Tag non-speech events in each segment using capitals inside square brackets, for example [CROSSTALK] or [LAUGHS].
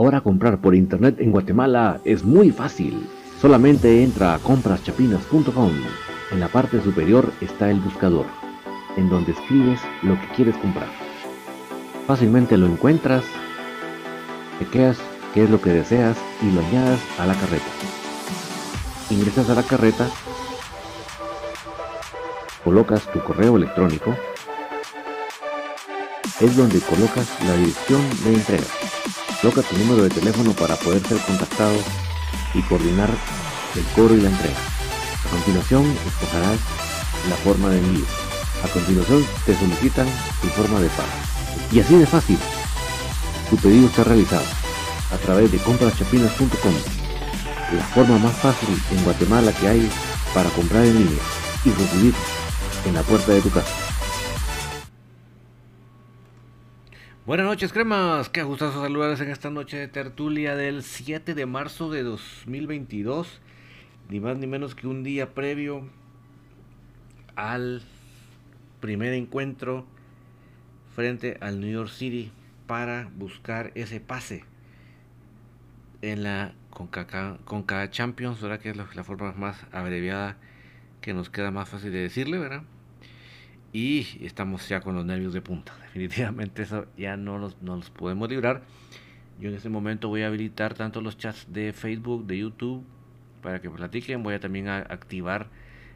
Ahora comprar por internet en Guatemala es muy fácil. Solamente entra a compraschapinas.com. En la parte superior está el buscador, en donde escribes lo que quieres comprar. Fácilmente lo encuentras, chequeas qué es lo que deseas y lo añades a la carreta. Ingresas a la carreta, colocas tu correo electrónico, es donde colocas la dirección de entrega. Coloca tu número de teléfono para poder ser contactado y coordinar el cobro y la entrega. A continuación, escogerás la forma de envío. A continuación, te solicitan tu forma de pago. Y así de fácil, tu pedido está realizado a través de compraschapinas.com, la forma más fácil en Guatemala que hay para comprar en línea y recibir en la puerta de tu casa. Buenas noches, cremas. Qué gustoso saludarles en esta noche de tertulia del 7 de marzo de 2022. Ni más ni menos que un día previo al primer encuentro frente al New York City para buscar ese pase en la Conca, Champions, ¿verdad? Que es la forma más abreviada que nos queda más fácil de decirle, ¿verdad? Y estamos ya con los nervios de punta. [LAUGHS] Definitivamente eso ya no nos, no podemos librar. Yo en este momento voy a habilitar tanto los chats de Facebook, de YouTube, para que platiquen. Voy a también a activar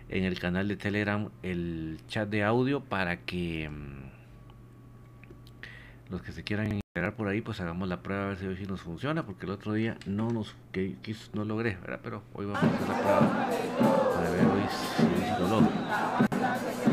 en el canal de Telegram el chat de audio para que mm, los que se quieran integrar por ahí, pues hagamos la prueba a ver si nos funciona, porque el otro día no nos que, no logré, ¿verdad? Pero hoy vamos a hacer la prueba para ver hoy si, si lo logro.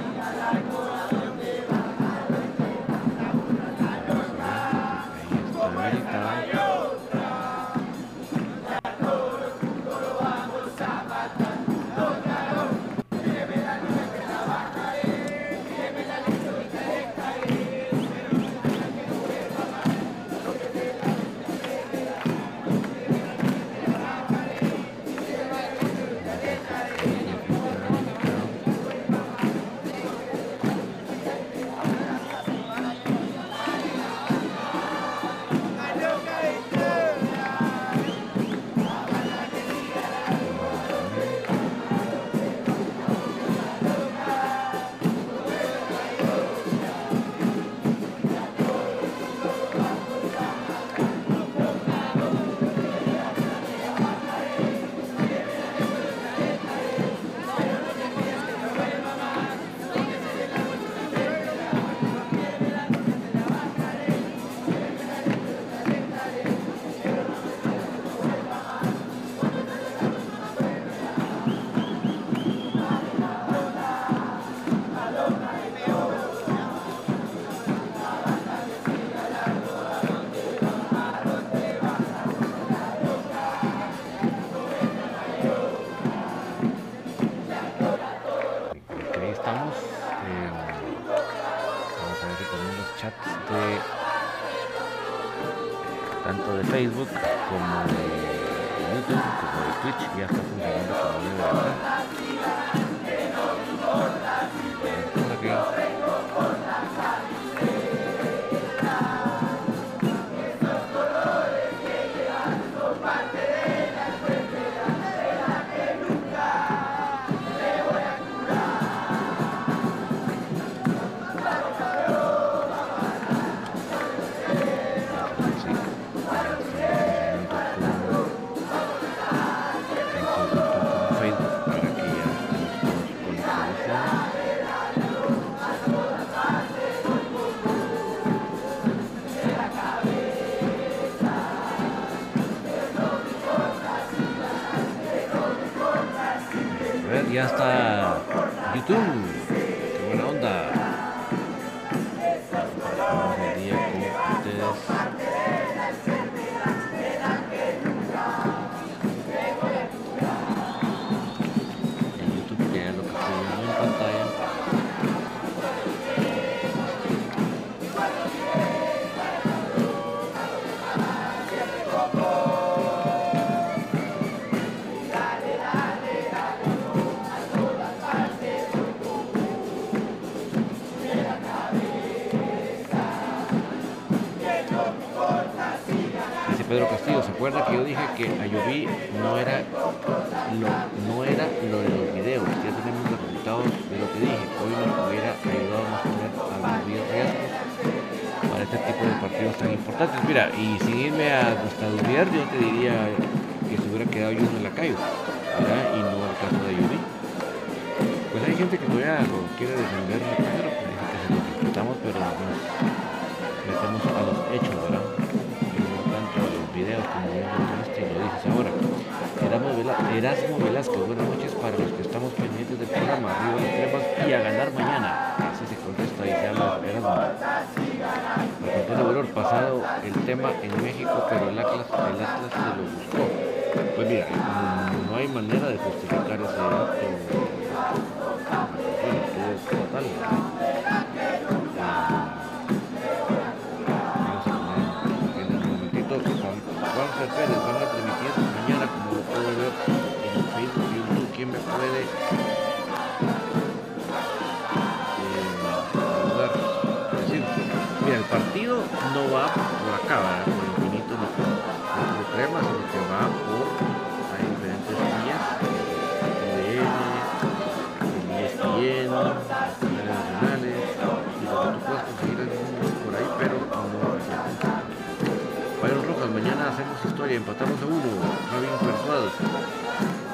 Empatamos a uno. Javier Persuado.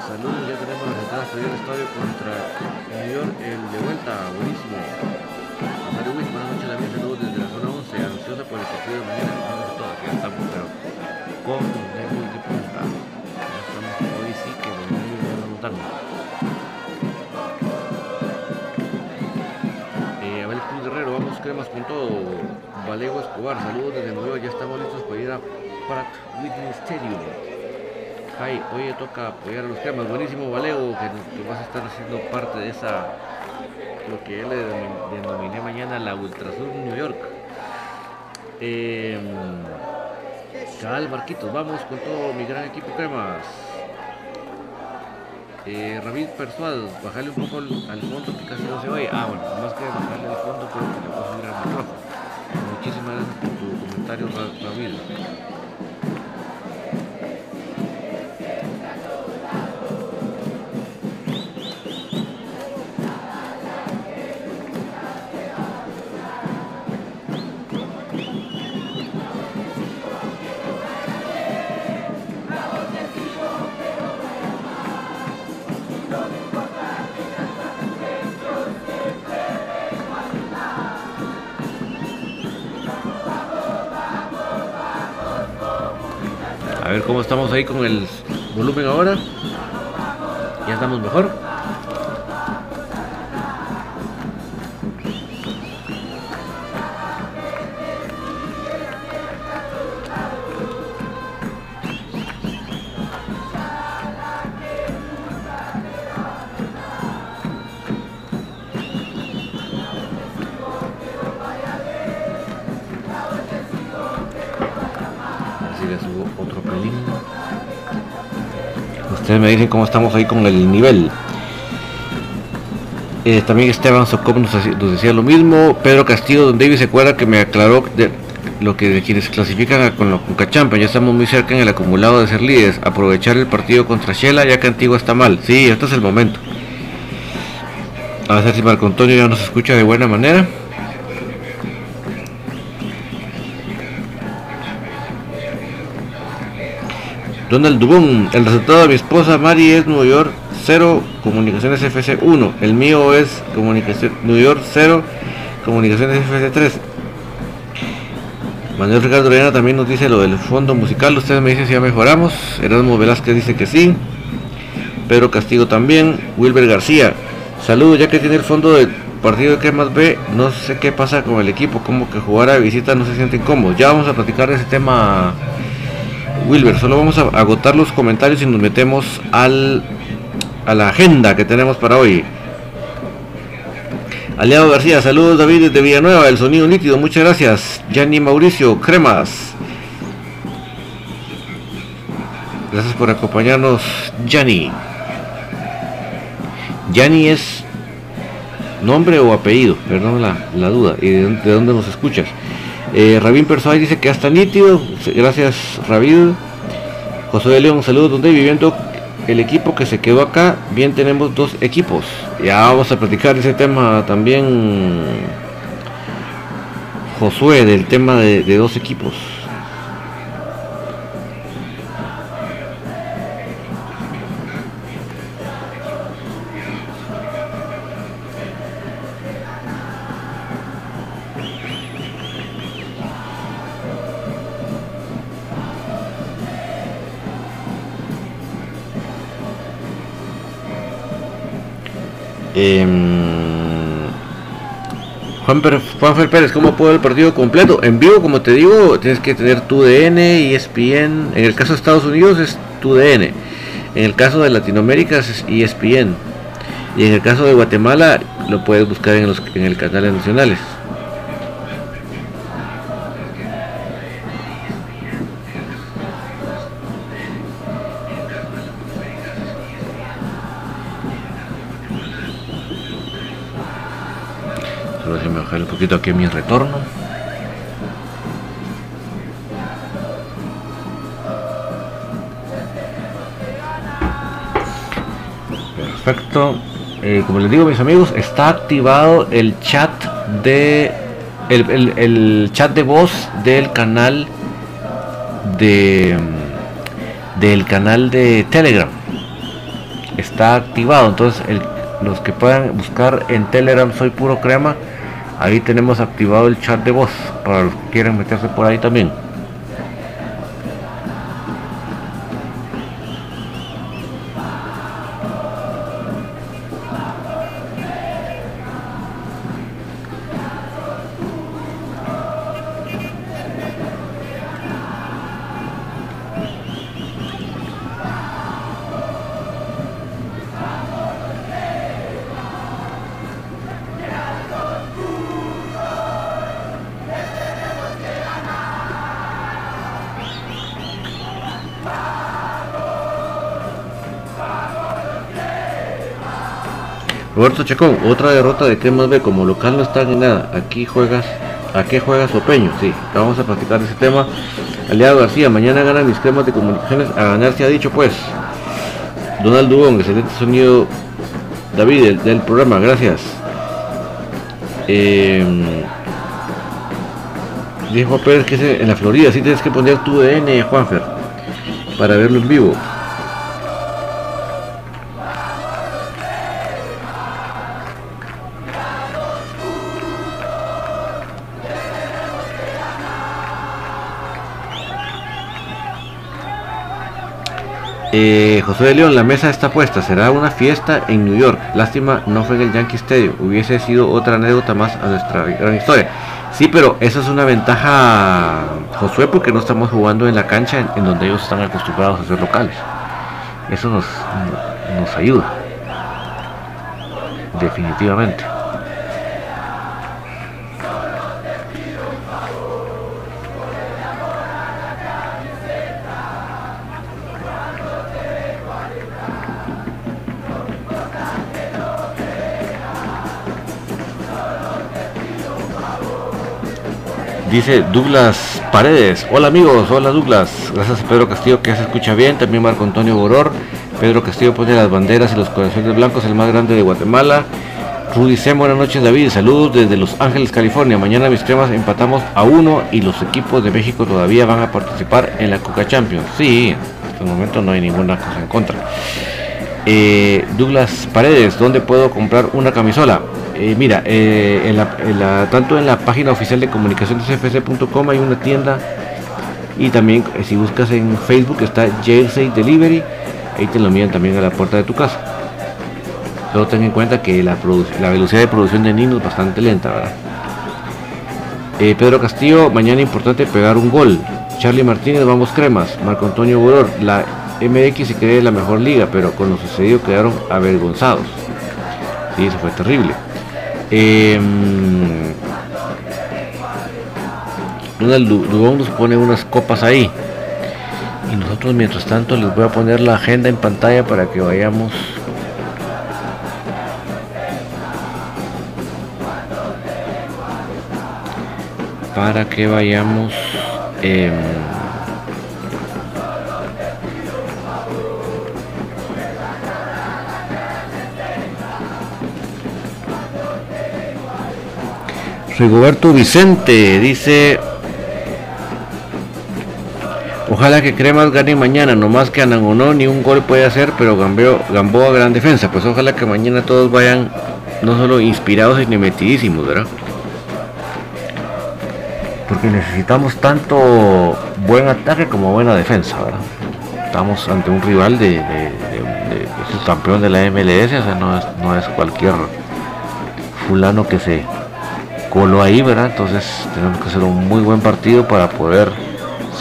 Saludos, ya tenemos las entradas para el estadio contra New York, el de vuelta, buenísimo. Mario Witt, buenas noches también, saludos desde la zona 11, ansiosa por el partido de mañana. Vamos a ya estamos pero con los de punta. Ya estamos, hoy sí que los van a notar. Guerrero, vamos cremas con todo. Valego Escobar, saludos desde Nueva ya estamos listos para ir a Pratt Whitney Stadium. Ay, hoy toca apoyar a los cremas, buenísimo Valego, que, vas a estar haciendo parte de esa, lo que él le denominé mañana la Ultrasur New York. Eh, Cabal Barquitos, vamos con todo mi gran equipo cremas. Eh, David Persuados, bajarle un poco al, fondo que casi no se oye. Ah, bueno, más que bajarle al fondo, pero que le puedo subir al micrófono. Muchísimas gracias por tu comentario, Ramiro. Ver cómo estamos ahí con el volumen ahora. Ya estamos mejor. Me dicen cómo estamos ahí con el nivel. Eh, también Esteban Socop nos, decía lo mismo. Pedro Castillo, Don David se acuerda que me aclaró de lo que de quienes clasifican con la Cucachampa. Ya estamos muy cerca en el acumulado de ser líderes. Aprovechar el partido contra Shela ya que Antigua está mal. Sí, este es el momento. A ver si Marco Antonio ya nos escucha de buena manera. Donald Dubón, el resultado de mi esposa Mari es Nueva York 0, Comunicaciones FC 1. El mío es Comunicación, New York 0, Comunicaciones FC 3. Manuel Ricardo Reina también nos dice lo del fondo musical. Ustedes me dicen si ya mejoramos. Erasmo Velázquez dice que sí. Pedro Castigo también. Wilber García. Saludos, ya que tiene el fondo del partido de más B. No sé qué pasa con el equipo. Como que jugar a visita no se sienten cómodos. Ya vamos a platicar de ese tema Wilber, solo vamos a agotar los comentarios y nos metemos al, a la agenda que tenemos para hoy. Aliado García, saludos David desde Villanueva, el sonido nítido, muchas gracias. Yanni Mauricio, Cremas. Gracias por acompañarnos, Yanni. Yanni es nombre o apellido, perdón la, duda. ¿Y de, dónde nos escuchas? Eh, Rabín Persuay dice que hasta nítido. Gracias, Rabín. José de León, saludos. Donde viviendo el equipo que se quedó acá? Bien, tenemos dos equipos. Ya vamos a platicar ese tema también. Josué, del tema de dos equipos. Eh, Juan, Juan Pérez, ¿cómo puedo el partido completo? En vivo, como te digo, tienes que tener tu DN, ESPN. En el caso de Estados Unidos es tu DN. En el caso de Latinoamérica es ESPN. Y en el caso de Guatemala lo puedes buscar en, los, en el canales nacionales. Aquí mi retorno. Perfecto. Eh, como les digo mis amigos, está activado el chat de el, el, chat de voz del canal de del canal de Telegram. Está activado, entonces los que puedan buscar en Telegram soy puro crema Ahí tenemos activado el chat de voz para los que quieran meterse por ahí también. Chacón, otra derrota de más B, como local no está en nada. Aquí juegas, ¿a qué juegas Opeño? Sí, vamos a platicar ese tema. Aliado García, mañana ganan mis cremas de comunicaciones, a ganar se ha dicho pues. Donald Dubón, excelente sonido. David, del, programa, gracias. Eh, dijo Pérez que en la Florida, sí tienes que poner tu DN, Juanfer, para verlo en vivo. José de León, la mesa está puesta, será una fiesta en New York. Lástima, no fue en el Yankee Stadium. Hubiese sido otra anécdota más a nuestra gran historia. Sí, pero eso es una ventaja, Josué, porque no estamos jugando en la cancha en, donde ellos están acostumbrados a ser locales. Eso nos ayuda. Definitivamente. Dice Douglas Paredes. Hola amigos, hola Douglas. Gracias a Pedro Castillo que se escucha bien. También Marco Antonio Boror. Pedro Castillo pone las banderas y los corazones blancos, el más grande de Guatemala. Rudy Sem, buenas noches David. Saludos desde Los Ángeles, California. Mañana mis cremas empatamos a uno y los equipos de México todavía van a participar en la Coca Champions. Sí, en este momento no hay ninguna cosa en contra. Eh, Douglas Paredes, ¿dónde puedo comprar una camisola? Eh, mira, eh, en tanto en la página oficial de comunicacionesfc.com hay una tienda y también eh, si buscas en Facebook está Jersey Delivery, ahí te lo envían también a la puerta de tu casa. Pero ten en cuenta que la, velocidad de producción de Nino es bastante lenta, ¿verdad? Pedro Castillo, mañana importante pegar un gol. Charlie Martínez, vamos cremas. Marco Antonio Boror, la MX se cree la mejor liga, pero con lo sucedido quedaron avergonzados. Sí, eso fue terrible. Eh, Donald Dubón nos pone unas copas ahí. Y nosotros mientras tanto les voy a poner la agenda en pantalla para que vayamos para que vayamos em, Rigoberto Vicente dice Ojalá que Cremas gane mañana, no más que a no, ni un gol puede hacer, pero Gambeo, Gamboa gran defensa. Pues ojalá que mañana todos vayan no solo inspirados, sino metidísimos, ¿verdad? Porque necesitamos tanto buen ataque como buena defensa, ¿verdad? Estamos ante un rival de, es campeón de la MLS, o sea, no es, no es cualquier fulano que se coló ahí, ¿verdad? Entonces tenemos que hacer un muy buen partido para poder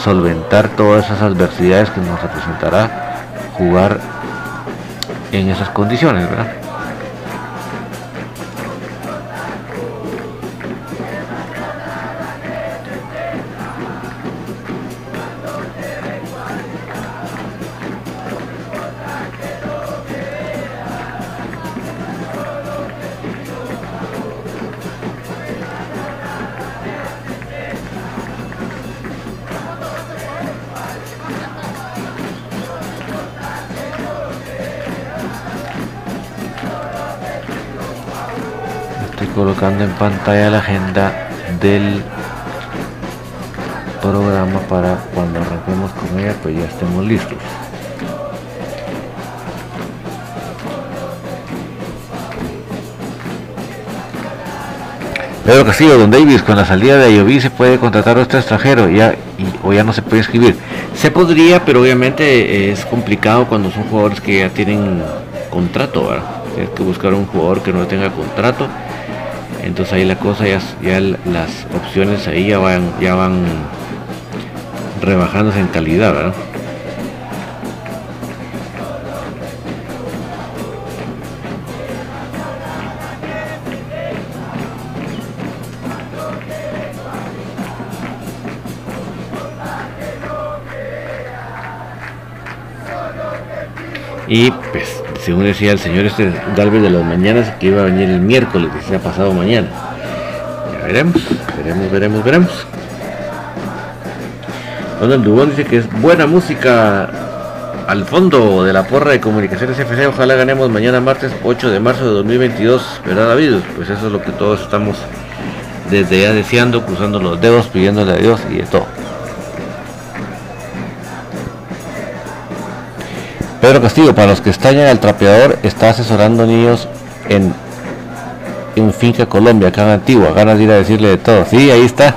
solventar todas esas adversidades que nos representará jugar en esas condiciones, ¿verdad? Colocando en pantalla la agenda del programa para cuando arranquemos con ella pues ya estemos listos Pedro Castillo, Don Davis, con la salida de Ayoví se puede contratar a otro extranjero ya, o ya no se puede escribir. Se podría, pero obviamente es complicado cuando son jugadores que ya tienen contrato, ¿verdad? Tienes que buscar un jugador que no tenga contrato entonces ahí la cosa ya, ya las opciones ahí ya van ya van rebajándose en calidad ¿verdad? Según decía el señor este Galvez de las mañanas, que iba a venir el miércoles, ha pasado mañana. Ya veremos, veremos, veremos, veremos. Donald Dubón dice que es buena música al fondo de la porra de comunicaciones FC. Ojalá ganemos mañana martes 8 de marzo de 2022, ¿verdad David? Pues eso es lo que todos estamos desde ya deseando, cruzando los dedos, pidiéndole a Dios y de todo. Pedro Castillo, para los que extrañan al trapeador, está asesorando niños en, en Finca Colombia, acá en Antigua. Ganas de ir a decirle de todo. Sí, ahí está.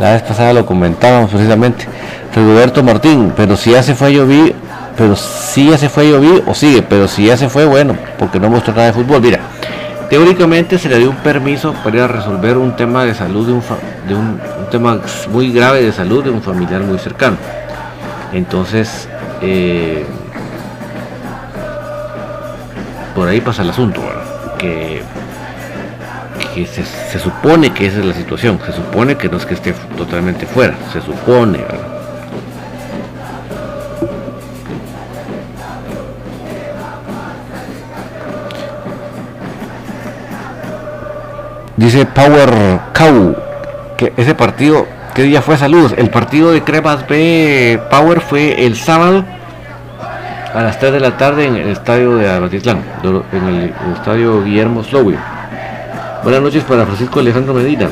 La vez pasada lo comentábamos precisamente. Roberto Martín, pero si ya se fue a llover, pero si ya se fue a llover o sigue, pero si ya se fue, bueno, porque no mostró nada de fútbol. Mira, teóricamente se le dio un permiso para ir a resolver un tema de salud, de un, de un, un tema muy grave de salud de un familiar muy cercano. Entonces, eh, por ahí pasa el asunto, que, se, supone que esa es la situación, se supone que no es que esté totalmente fuera, se supone, Dice Power Cow que ese partido, ¿qué día fue? Saludos. El partido de Cremas B Power fue el sábado a las 3 de la tarde en el estadio de Abatitlán, en el, estadio Guillermo Slowy. Buenas noches para Francisco Alejandro Medina.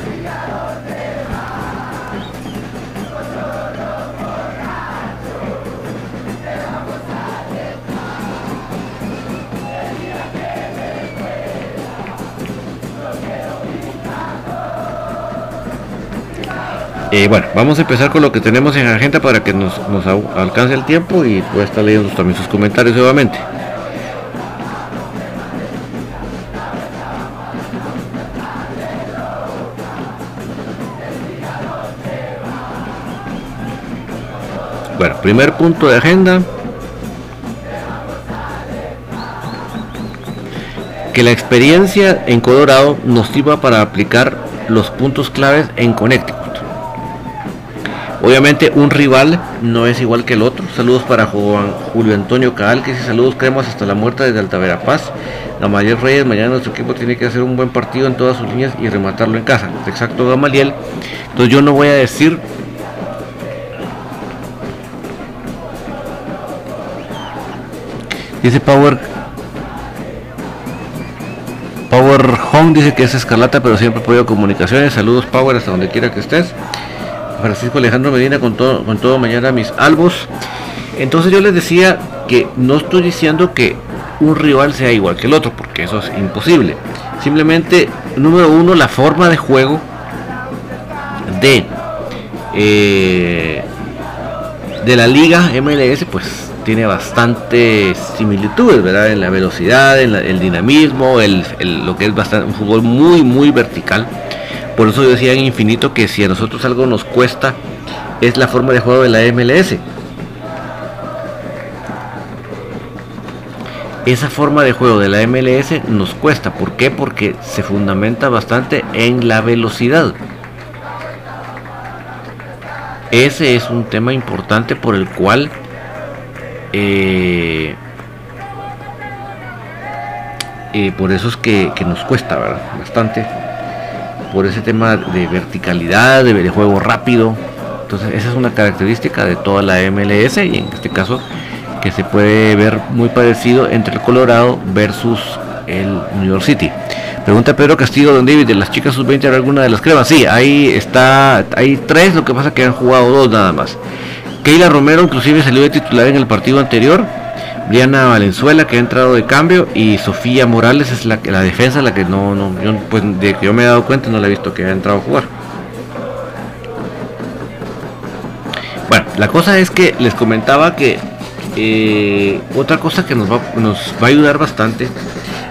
Bueno, vamos a empezar con lo que tenemos en agenda para que nos, alcance el tiempo y pueda estar leyendo también sus comentarios nuevamente. Bueno, primer punto de agenda. Que la experiencia en Colorado nos sirva para aplicar los puntos claves en Connecticut. Obviamente un rival no es igual que el otro. Saludos para Juan Julio Antonio Caal, que dice saludos cremas hasta la muerte desde Alta Verapaz. Gamaliel Reyes, mañana nuestro equipo tiene que hacer un buen partido en todas sus líneas y rematarlo en casa. Exacto, Gamaliel. Entonces yo no voy a decir Dice Power. Power Home dice que es escarlata, pero siempre apoyo comunicaciones. Saludos, Power, hasta donde quiera que estés. Francisco Alejandro Medina con todo, con todo mañana mis albos. Entonces yo les decía que no estoy diciendo que un rival sea igual que el otro, porque eso es imposible. Simplemente, número uno, la forma de juego de, eh, de la liga MLS, pues tiene bastantes similitudes, ¿verdad? En la velocidad, en el dinamismo, el, lo que es bastante, un fútbol muy, muy vertical. Por eso yo decía en infinito que si a nosotros algo nos cuesta, es la forma de juego de la MLS. Esa forma de juego de la MLS nos cuesta. ¿Por qué? Porque se fundamenta bastante en la velocidad. Ese es un tema importante por el cual eh, eh, por eso es que, nos cuesta bastante. Por ese tema de verticalidad, de, juego rápido. Entonces esa es una característica de toda la MLS y en este caso que se puede ver muy parecido entre el Colorado versus el New York City. Pregunta Pedro Castillo, don David, de las chicas sub-20 alguna de las cremas. Sí, ahí está, hay tres, lo que pasa que han jugado dos nada más. Keila Romero inclusive salió de titular en el partido anterior. Briana Valenzuela que ha entrado de cambio y Sofía Morales es la, la defensa la que no, no yo, pues de que yo me he dado cuenta no la he visto que ha entrado a jugar. Bueno, la cosa es que les comentaba que eh, otra cosa que nos va, nos va a ayudar bastante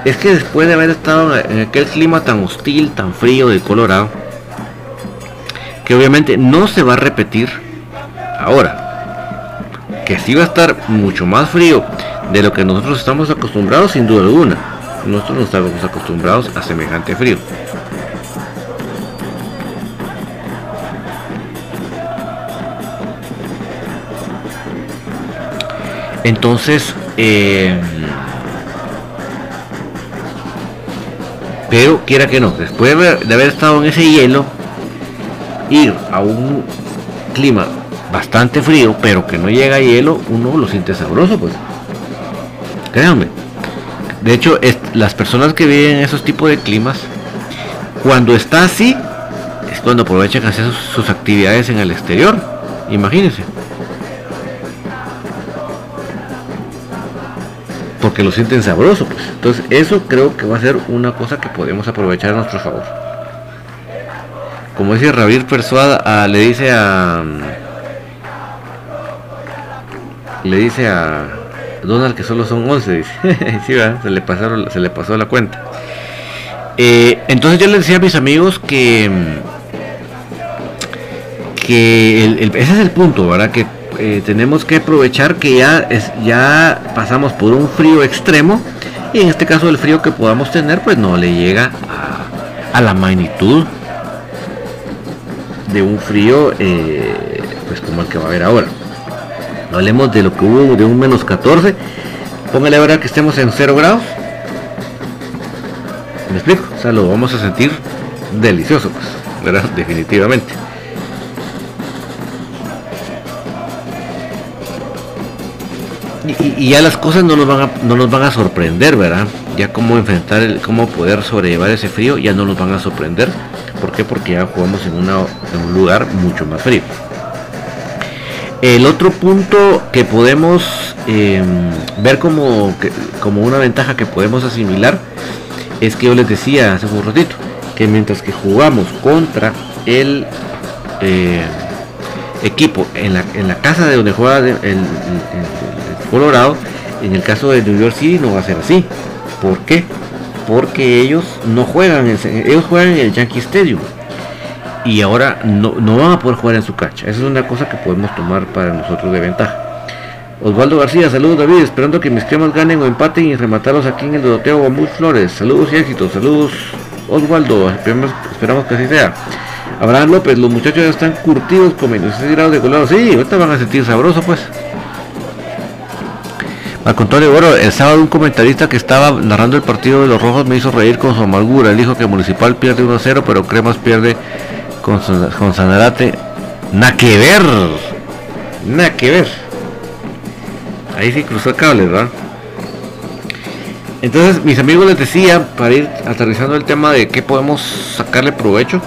es que después de haber estado en aquel clima tan hostil, tan frío de Colorado, que obviamente no se va a repetir Ahora, que sí va a estar mucho más frío de lo que nosotros estamos acostumbrados, sin duda alguna. Nosotros no estamos acostumbrados a semejante frío. Entonces, eh, pero quiera que no, después de haber estado en ese hielo, ir a un clima bastante frío, pero que no llega hielo, uno lo siente sabroso, pues. Créanme. De hecho, las personas que viven en esos tipos de climas, cuando está así, es cuando aprovechan hacer sus, actividades en el exterior. Imagínense. Porque lo sienten sabroso, pues. Entonces, eso creo que va a ser una cosa que podemos aprovechar a nuestro favor. Como dice Rabir Persuada, ah, le dice a le dice a Donald que solo son 11, dice. [LAUGHS] se le se le pasó la cuenta. Eh, entonces yo le decía a mis amigos que que ese es el punto, ¿verdad? Que eh, tenemos que aprovechar que ya ya pasamos por un frío extremo y en este caso el frío que podamos tener pues no le llega a, la magnitud de un frío eh, pues como el que va a haber ahora hablemos de lo que hubo de un menos 14 póngale ahora que estemos en 0 grados. Me explico o sea lo vamos a sentir delicioso pues ¿verdad? [LAUGHS] definitivamente. Y, ya las cosas no nos van a, no nos van a sorprender verdad ya cómo enfrentar el, cómo poder sobrellevar ese frío ya no nos van a sorprender. ¿por qué? porque ya jugamos en un lugar mucho más frío el otro punto que podemos em, ver como, como una ventaja que podemos asimilar es que yo les decía hace un ratito que mientras que jugamos contra el eh, equipo en la, en la, casa de donde juega el, Colorado, en el caso de New York City no va a ser así. ¿Por qué? Porque ellos no juegan, ellos juegan en el Yankee Stadium y ahora no, van a poder jugar en su cancha. Esa es una cosa que podemos tomar para nosotros de ventaja. Osvaldo García, saludos David, esperando que mis cremas ganen o empaten y rematarlos aquí en el Doroteo Bambú Flores. Saludos y éxitos, saludos Osvaldo, esperamos, que así sea. Abraham López, los muchachos ya están curtidos con menos 6 grados de color. Sí, ahorita van a sentir sabroso pues. Al contrario, bueno, el sábado un comentarista que estaba narrando el partido de los rojos me hizo reír con su amargura. Él dijo que Municipal pierde 1-0, pero Cremas pierde con, con Sanarate. Nada que ver. Nada que ver. Ahí sí cruzó el cable, ¿verdad? Entonces, mis amigos les decía, para ir aterrizando el tema de qué podemos sacarle provecho,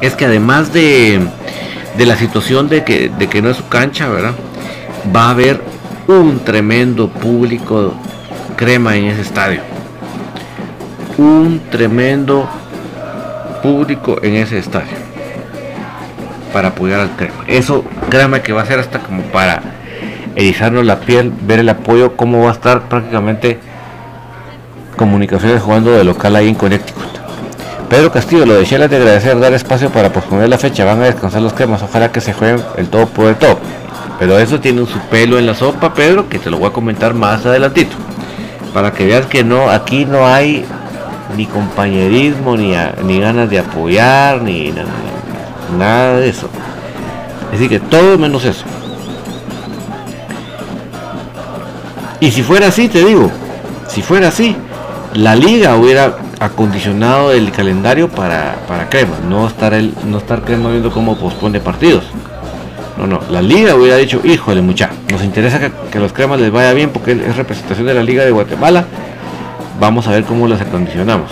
es que además de, de la situación de que, de que no es su cancha, ¿verdad? Va a haber un tremendo público crema en ese estadio. Un tremendo público en ese estadio. Para apoyar al crema. Eso, créame que va a ser hasta como para erizarnos la piel, ver el apoyo, cómo va a estar prácticamente comunicaciones jugando de local ahí en Connecticut. Pedro Castillo, lo de Shell de agradecer dar espacio para posponer la fecha, van a descansar los cremas, ojalá que se jueguen el todo por el todo. Pero eso tiene su pelo en la sopa, Pedro, que te lo voy a comentar más adelantito. Para que veas que no, aquí no hay ni compañerismo, ni, ni ganas de apoyar, ni nada, de eso. Así que todo menos eso. Y si fuera así, te digo, si fuera así, la liga hubiera acondicionado el calendario para, para Crema, no estar el, no estar Crema viendo cómo pospone partidos. No, no, la liga hubiera dicho, híjole mucha, nos interesa que, los cremas les vaya bien porque es representación de la liga de Guatemala. Vamos a ver cómo las acondicionamos.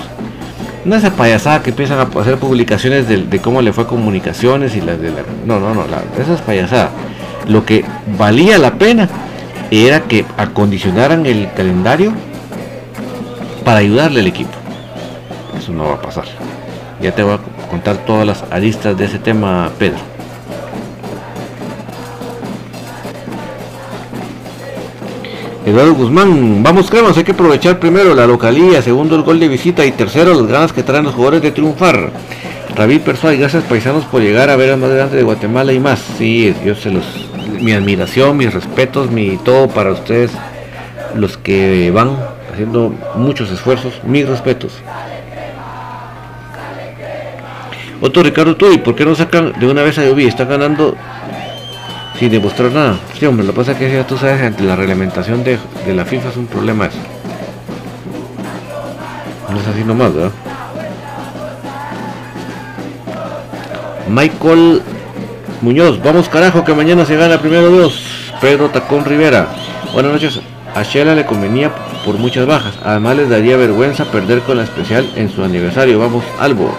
No esa payasada que empiezan a hacer publicaciones de, cómo le fue comunicaciones y las de la... No, no, no, la, esa es payasada. Lo que valía la pena era que acondicionaran el calendario para ayudarle al equipo. Eso no va a pasar. Ya te voy a contar todas las aristas de ese tema, Pedro. Eduardo Guzmán, vamos cremas, hay que aprovechar primero la localía, segundo el gol de visita y tercero las ganas que traen los jugadores de triunfar. David Persuay, gracias paisanos por llegar a ver al más grande de Guatemala y más. Sí, yo se los, mi admiración, mis respetos, mi todo para ustedes, los que van haciendo muchos esfuerzos, mis respetos. Otro Ricardo Tuy, ¿por qué no sacan de una vez a Yovi? Está ganando sin demostrar nada. Sí, hombre, lo que pasa es que ya tú sabes, ante la reglamentación de, la FIFA es un problema eso. No es así nomás, ¿verdad? Michael Muñoz, vamos carajo que mañana se gana primero Dios. Pedro Tacón Rivera, buenas noches. A Shela le convenía por muchas bajas. Además les daría vergüenza perder con la especial en su aniversario. Vamos, Albo.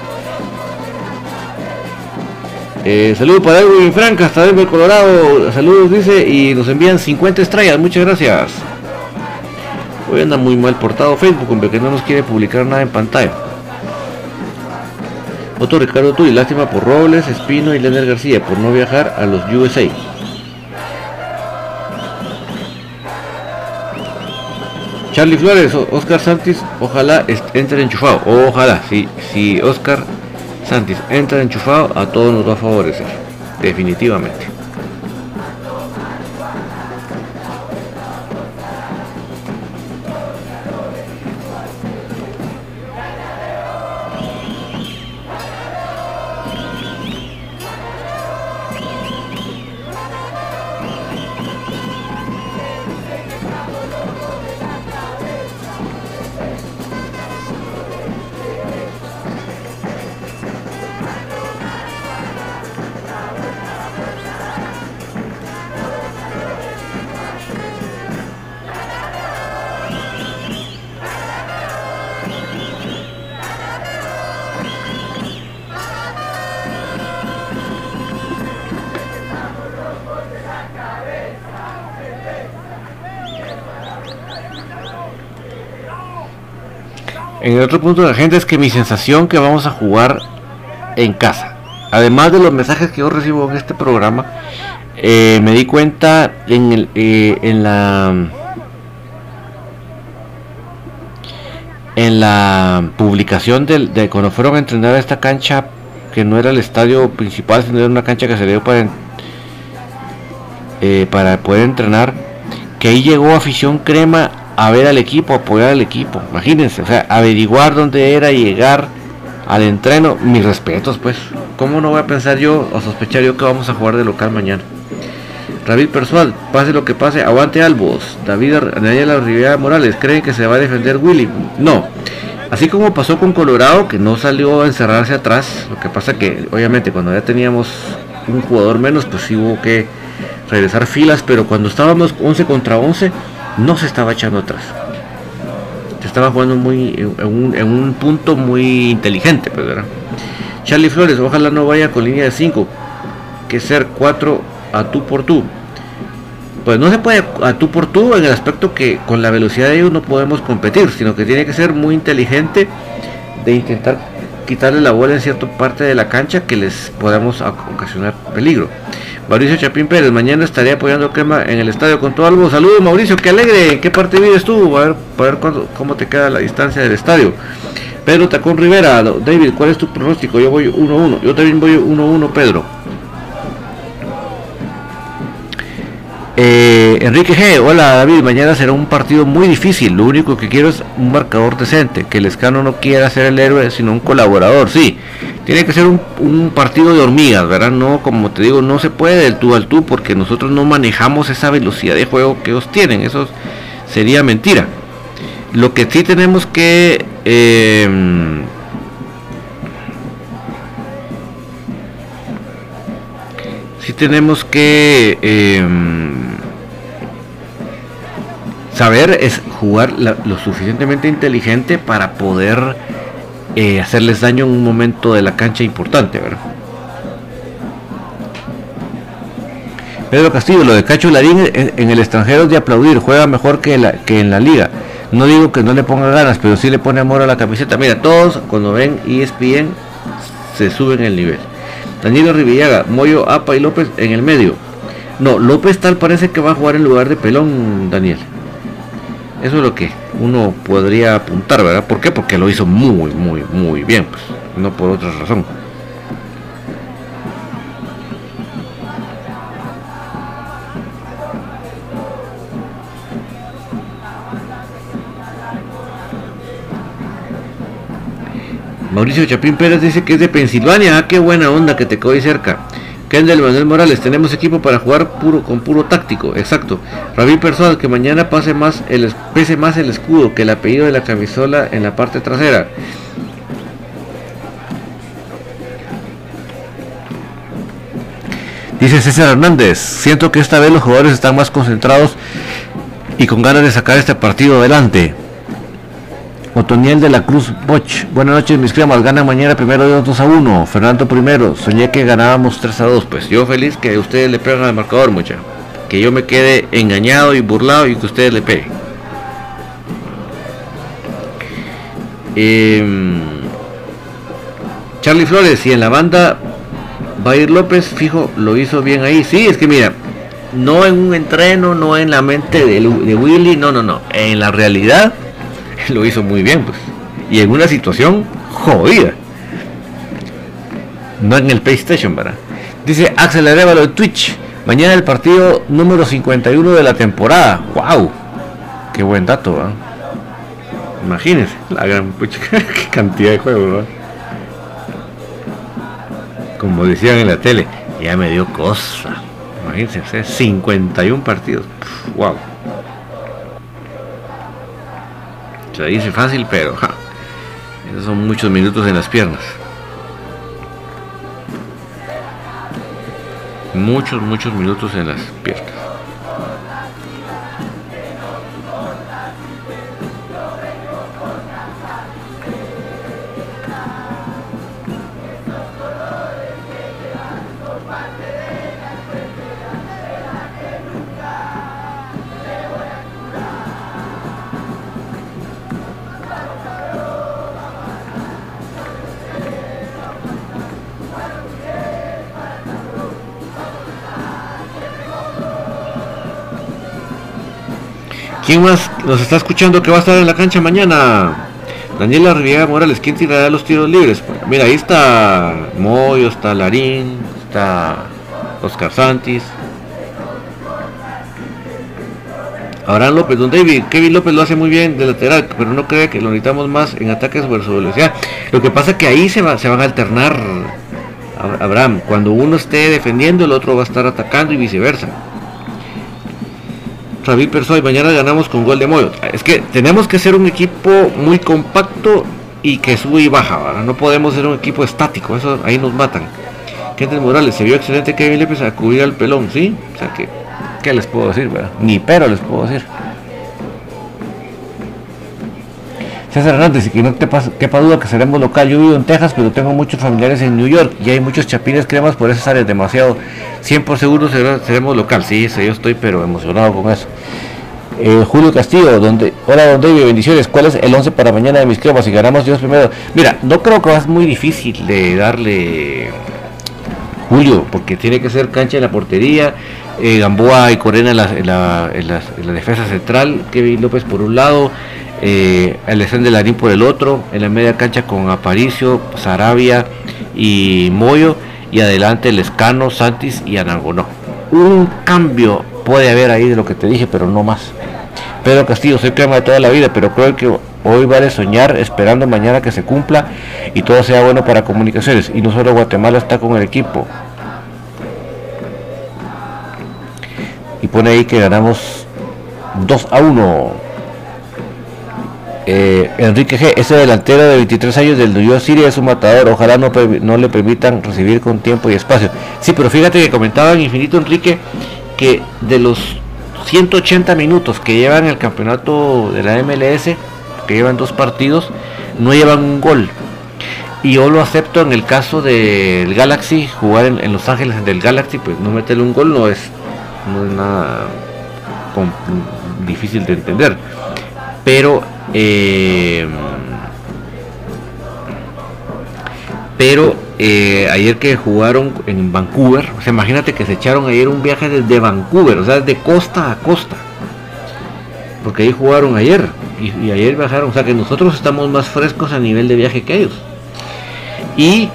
Eh, saludos para Edwin Franca, hasta Denver, Colorado. Saludos, dice, y nos envían 50 estrellas. Muchas gracias. Hoy anda muy mal portado Facebook, hombre, que no nos quiere publicar nada en pantalla. Otro Ricardo Tuy, lástima por Robles, Espino y Leonel García por no viajar a los USA. Charlie Flores, Oscar Santis, ojalá entre enchufado. Ojalá, si, si Oscar Santis entra enchufado, a todos nos va a favorecer. Definitivamente. El otro punto de la agenda es que mi sensación que vamos a jugar en casa. Además de los mensajes que yo recibo en este programa, eh, me di cuenta en, el, eh, en la en la publicación de, cuando fueron a entrenar a esta cancha que no era el estadio principal sino era una cancha que se dio para eh, para poder entrenar que ahí llegó afición crema a ver al equipo, apoyar al equipo. Imagínense, o sea, averiguar dónde era llegar al entreno. Mis respetos, pues. ¿Cómo no voy a pensar yo o sospechar yo que vamos a jugar de local mañana? David Persual, pase lo que pase, aguante Albos. David Daniela Rivera Morales, ¿creen que se va a defender Willy? No. Así como pasó con Colorado, que no salió a encerrarse atrás, lo que pasa que obviamente cuando ya teníamos un jugador menos, pues sí hubo que regresar filas, pero cuando estábamos 11 contra 11, no se estaba echando atrás. Se estaba jugando muy en un, punto muy inteligente, pues, ¿verdad? Charlie Flores, ojalá no vaya con línea de 5, que ser 4 a tú por tú. Pues no se puede a tú por tú en el aspecto que con la velocidad de ellos no podemos competir, sino que tiene que ser muy inteligente de intentar quitarle la bola en cierta parte de la cancha que les podamos ocasionar peligro. Mauricio Chapín Pérez, mañana estaría apoyando Crema en el estadio con todo algo. Saludos Mauricio, qué alegre. ¿En qué parte vives tú? A ver, a ver cómo te queda la distancia del estadio. Pedro Tacón Rivera, David, ¿cuál es tu pronóstico? Yo voy 1-1. Yo también voy 1-1, Pedro. Eh, Enrique G, hola David, mañana será un partido muy difícil, lo único que quiero es un marcador decente, que el escano no quiera ser el héroe, sino un colaborador, sí, tiene que ser un, partido de hormigas, ¿verdad? No, como te digo, no se puede del tú al tú, porque nosotros no manejamos esa velocidad de juego que ellos tienen, eso sería mentira. Lo que sí tenemos que... Eh, sí tenemos que... Eh, saber es jugar lo suficientemente inteligente para poder eh, hacerles daño en un momento de la cancha importante, ¿verdad? Pedro Castillo, lo de Cacho Larín en el extranjero es de aplaudir, juega mejor que, en la liga. No digo que no le ponga ganas, pero sí le pone amor a la camiseta. Mira, todos cuando ven ESPN se suben el nivel. Danilo Rivillaga, Moyo, Apa y López en el medio. No, López tal parece que va a jugar en lugar de Pelón, Daniel. Eso es lo que uno podría apuntar, ¿verdad? ¿Por qué? Porque lo hizo muy, muy, muy bien, pues, no por otra razón. Mauricio Chapín Pérez dice que es de Pensilvania. Ah, qué buena onda que te quedó cerca. Kendall Manuel Morales, tenemos equipo para jugar puro con puro táctico, exacto. Rabí Personal, que mañana pase más el, pese más el escudo que el apellido de la camisola en la parte trasera. Dice César Hernández, siento que esta vez los jugadores están más concentrados y con ganas de sacar este partido adelante. Otoniel de la Cruz Boch. Buenas noches, mis cremas. Gana mañana primero de 2 a 1. Fernando primero. Soñé que ganábamos 3 a 2. Pues yo feliz que ustedes le peguen al marcador, mucha. Que yo me quede engañado y burlado y que ustedes le peguen. Em, Charlie Flores, y en la banda ir López, fijo, lo hizo bien ahí. Sí, es que mira, no en un entreno, no en la mente de, de Willy, no, no, no. En la realidad [LAUGHS] lo hizo muy bien, pues. Y en una situación jodida. No en el PlayStation, ¿verdad? Dice Axel Arevalo de Twitch. Mañana el partido número 51 de la temporada. ¡Wow! Qué buen dato, ¿verdad? Imagínense la gran pucha, [LAUGHS] qué cantidad de juegos, ¿verdad? Como decían en la tele, ya me dio cosa. Imagínense, 51 partidos. ¡Wow! Se dice fácil, pero esos son muchos minutos en las piernas. Muchos, muchos minutos en las piernas. ¿Quién más nos está escuchando que va a estar en la cancha mañana? Daniela Riviera Morales, ¿quién tirará los tiros libres? Mira, ahí está Moyo, está Larín, está Oscar Santis. Abraham López, don David, Kevin López lo hace muy bien de lateral, pero no cree que lo necesitamos más en ataques versus velocidad. Lo que pasa es que ahí se, va, se van a alternar, Abraham. Cuando uno esté defendiendo, el otro va a estar atacando y viceversa. David Persoy, mañana ganamos con gol de Moyo. Es que tenemos que ser un equipo muy compacto y que sube y baja, no podemos ser un equipo estático, eso ahí nos matan. Kenneth Morales, se vio excelente Kevin López a cubrir al pelón, ¿sí? O sea que, ¿qué les puedo decir, verdad? Ni pero les puedo decir. César Hernández, y que no te quepa duda que seremos local. Yo vivo en Texas, pero tengo muchos familiares en New York y hay muchos chapines cremas por esas áreas, demasiado. 100 seguro seremos local. Sí, eso yo estoy, pero emocionado con eso. Eh, Julio Castillo, donde, hola don David, bendiciones. ¿Cuál es el 11 para mañana de mis cremas? Si ganamos Dios primero. Mira, no creo que va a ser muy difícil de darle Julio, porque tiene que ser cancha en la portería. Eh, Gamboa y Corena en la defensa central. Kevin López por un lado eh, Alexander Larín por el otro, en la media cancha con Aparicio, Sarabia y Moyo, y adelante Lescano, Santis y Anangonó. Un cambio puede haber ahí de lo que te dije, pero no más. Pedro Castillo, soy crema de toda la vida, pero creo que hoy vale soñar esperando mañana que se cumpla y todo sea bueno para comunicaciones. Y no solo Guatemala está con el equipo. Y pone ahí que ganamos 2 a 1. Eh, Enrique G, ese delantero de 23 años del New City es un matador, ojalá no, no, le permitan recibir con tiempo y espacio. Sí, pero fíjate que comentaba en Infinito Enrique que de los 180 minutos que llevan el campeonato de la MLS, que llevan dos partidos, no llevan un gol. Y yo lo acepto en el caso del Galaxy, jugar en, Los Ángeles del Galaxy, pues no meterle un gol no es, no es nada difícil de entender. Pero eh, pero eh, ayer que jugaron en Vancouver, o sea, imagínate que se echaron ayer un viaje desde Vancouver, o sea, de costa a costa. Porque ahí jugaron ayer y, ayer bajaron, o sea que nosotros estamos más frescos a nivel de viaje que ellos. Y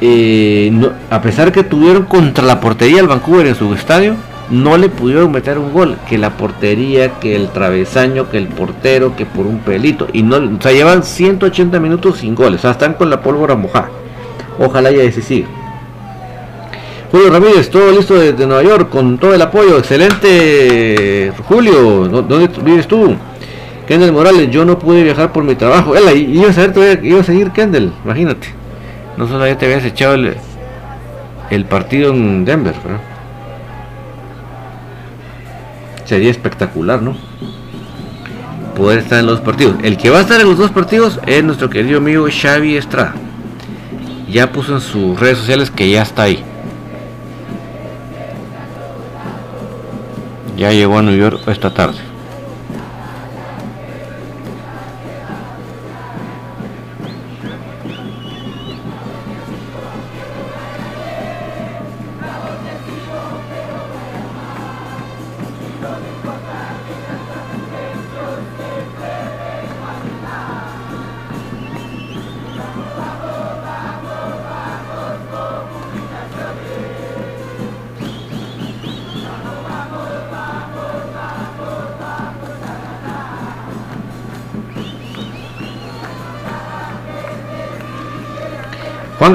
eh, a pesar que tuvieron contra la portería el Vancouver en su estadio, no le pudieron meter un gol, que la portería, que el travesaño, que el portero, que por un pelito, y no, o sea, llevan 180 minutos sin goles, o sea, están con la pólvora mojada. Ojalá ya ese siga. Julio Ramírez, todo listo desde Nueva York, con todo el apoyo, excelente. Julio, ¿dónde vives tú? Kendall Morales, yo no pude viajar por mi trabajo. Él, ibas a ver, ibas a seguir Kendall, imagínate. No solo ya te habías echado el, el partido en Denver, ¿verdad? Sería espectacular, ¿no? Poder estar en los partidos. El que va a estar en los dos partidos es nuestro querido amigo Xavi Estrada. Ya puso en sus redes sociales que ya está ahí. Ya llegó a New York esta tarde.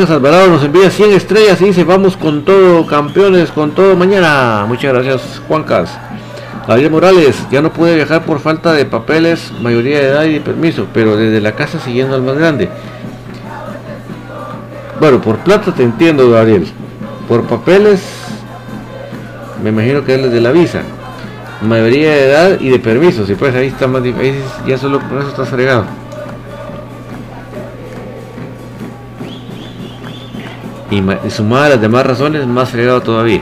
Juan Alvarado nos envía 100 estrellas y dice vamos con todo, campeones, con todo mañana. Muchas gracias Juancas. Gabriel Morales, ya no puede viajar por falta de papeles, mayoría de edad y de permiso, pero desde la casa siguiendo al más grande. Bueno, por plata te entiendo, Gabriel. Por papeles, me imagino que es desde la visa. Mayoría de edad y de permiso, si pues ahí está más difícil, ya solo por eso está fregado. Y, sumada a las demás razones, más fregado todavía.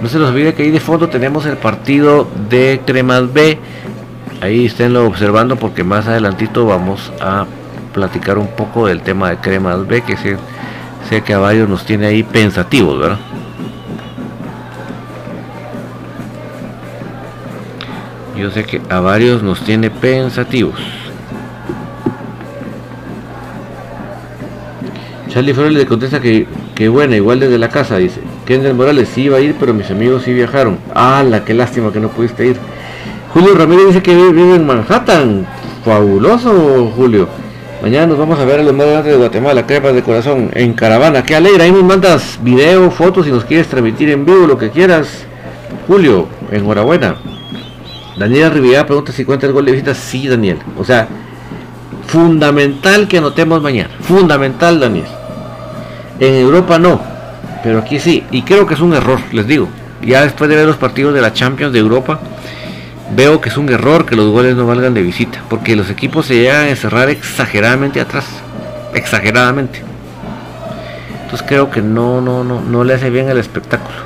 No se nos olvide que ahí de fondo tenemos el partido de Cremas B. Ahí esténlo observando porque más adelantito vamos a platicar un poco del tema de Cremas B, que sé, sé que a varios nos tiene ahí pensativos, ¿verdad? Yo sé que a varios nos tiene pensativos. Charlie Flores le contesta que, que buena, igual desde la casa, dice. Kendall Morales sí iba a ir, pero mis amigos sí viajaron. Ah, la qué lástima que no pudiste ir. Julio Ramírez dice que vive en Manhattan. Fabuloso, Julio. Mañana nos vamos a ver a los más de Guatemala, crepas de corazón, en caravana. Qué alegre, ahí nos mandas video, fotos si nos quieres transmitir en vivo, lo que quieras. Julio, enhorabuena. Daniela Rivera pregunta si cuenta el gol de visita. Sí, Daniel. O sea, fundamental que anotemos mañana. Fundamental, Daniel. En Europa no, pero aquí sí. Y creo que es un error, les digo. Ya después de ver los partidos de la Champions de Europa, veo que es un error que los goles no valgan de visita, porque los equipos se llegan a encerrar exageradamente atrás, exageradamente. Entonces creo que no, no, no, no le hace bien al espectáculo.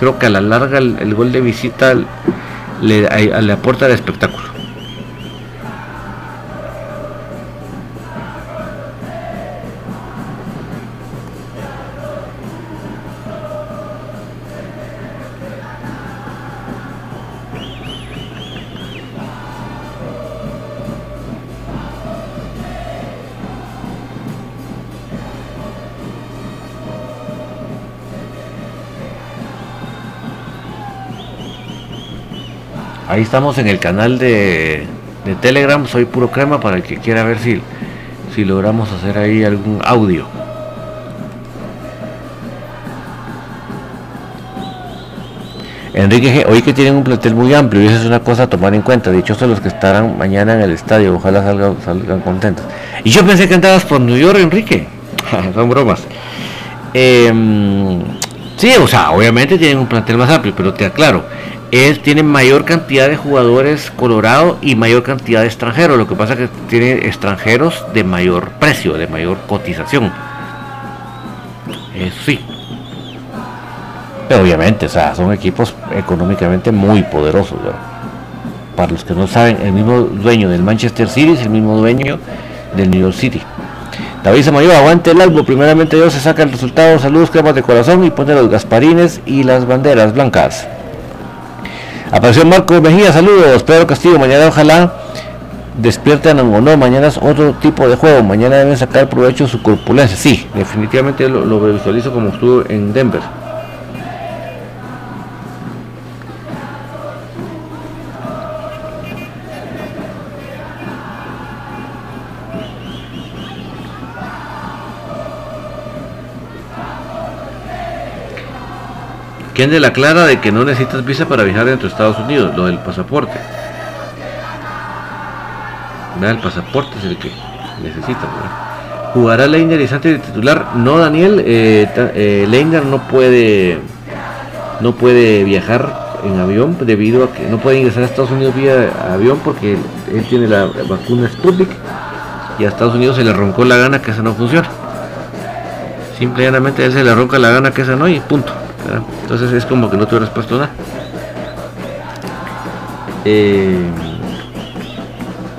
creo que a la larga el, gol de visita le, aporta al espectáculo. Ahí estamos en el canal de, Telegram, soy puro crema para el que quiera ver si, si logramos hacer ahí algún audio. Enrique hoy que tienen un plantel muy amplio y eso es una cosa a tomar en cuenta. Dichosos los que estarán mañana en el estadio, ojalá salgan, salgan contentos. Y yo pensé que andabas por New York, Enrique. [LAUGHS] Son bromas. Em, sí, o sea, obviamente tienen un plantel más amplio, pero te aclaro, él tiene mayor cantidad de jugadores Colorado y mayor cantidad de extranjeros. Lo que pasa es que tiene extranjeros de mayor precio, de mayor cotización. Eso sí. Obviamente, o sea, son equipos económicamente muy poderosos. Para los que no saben, el mismo dueño del Manchester City es el mismo dueño del New York City. David Mayor, aguante el álbum. Primeramente Dios se saca el resultado. Saludos, cremas de corazón y pone los gasparines y las banderas blancas. Apareció Marco Mejía, saludos. Pedro Castillo, mañana ojalá despierten o no. Mañana es otro tipo de juego. Mañana deben sacar provecho de su corpulencia. Sí, definitivamente lo, lo visualizo como estuvo en Denver. ¿Quién de la clara de que no necesitas visa para viajar dentro de Estados Unidos? Lo del pasaporte. El pasaporte es el que necesitas. ¿Jugará Leiner y Santi de titular? No, Daniel. Eh, eh, Leiner no puede, no puede viajar en avión debido a que no puede ingresar a Estados Unidos vía avión porque él tiene la vacuna Sputnik y a Estados Unidos se le roncó la gana que esa no funciona. Simplemente él se le ronca la gana que esa no y punto. Entonces es como que no te hubieras puesto nada. Eh,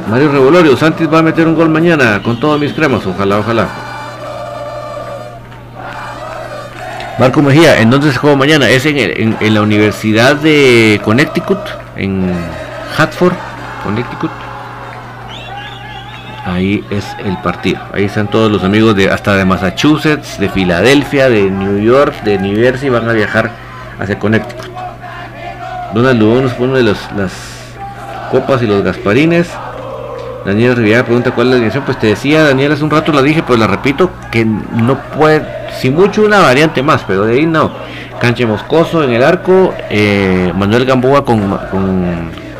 Mario Revolorio, Santis va a meter un gol mañana con todos mis cremas, ojalá, ojalá. Marco Mejía, ¿en dónde se juega mañana? Es en, en la Universidad de Connecticut, en Hartford, Connecticut. Ahí es el partido. Ahí están todos los amigos de hasta de Massachusetts, de Filadelfia, de New York, de New Jersey van a viajar hacia Connecticut. Donald Lugo nos pone las copas y los gasparines. Daniel Rivera pregunta cuál es la dirección. Pues te decía, Daniel, hace un rato la dije, pero la repito, que no puede, si mucho una variante más, pero de ahí no. Canche Moscoso en el arco, eh, Manuel Gamboa con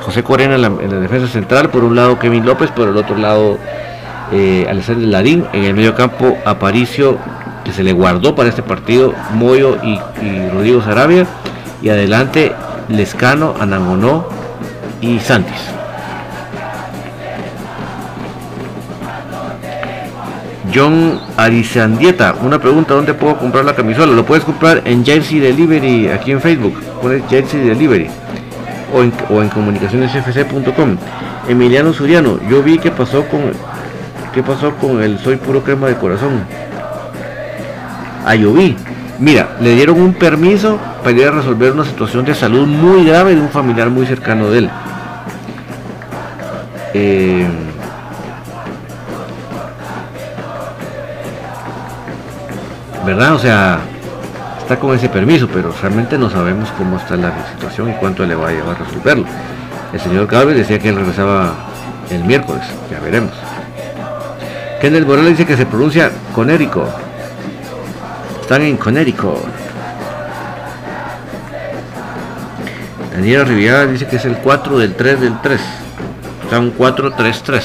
José Corena en la, defensa central, por un lado Kevin López, por el otro lado eh, Alexander Larín, en el medio campo Aparicio, que se le guardó para este partido, Moyo y, Rodrigo Sarabia, y adelante Lescano, Anangonó y Santis. John Arizandieta, una pregunta, ¿dónde puedo comprar la camisola? Lo puedes comprar en Jersey Delivery, aquí en Facebook, pones Jersey Delivery o en, comunicacionesfc.com. Emiliano Suriano, yo vi que pasó con qué pasó con el soy puro crema de corazón. Ah, yo vi. Mira, le dieron un permiso para ir a resolver una situación de salud muy grave de un familiar muy cercano de él. Eh, ¿Verdad? O sea, está con ese permiso, pero realmente no sabemos cómo está la situación y cuánto le va a llevar a resolverlo. El señor Galvez decía que él regresaba el miércoles, ya veremos. Kenneth Borrell dice que se pronuncia Conérico. Están en Conérico. Daniela Riviera dice que es el 4 del 3 del 3. Está un 4-3-3.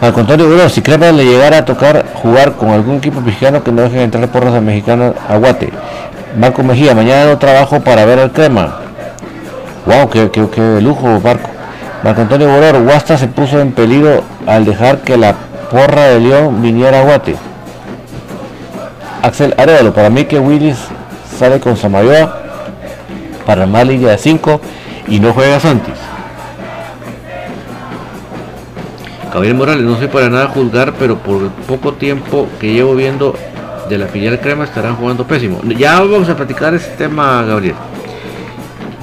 Al contrario, si Crema le llegara a tocar jugar con algún equipo mexicano que no dejen entrar porras a mexicanos a Guate. Marco Mejía, mañana no trabajo para ver al Crema. Wow, qué, qué, qué lujo, Marco. Marco Antonio Boror, Huasta se puso en peligro al dejar que la porra de León viniera a Guate. Axel Arevalo, para mí que Willis sale con Samayoa para más línea de 5 y no juega Santis. Gabriel Morales, no sé para nada juzgar, pero por el poco tiempo que llevo viendo de la filial crema estarán jugando pésimo. Ya vamos a platicar ese tema, Gabriel.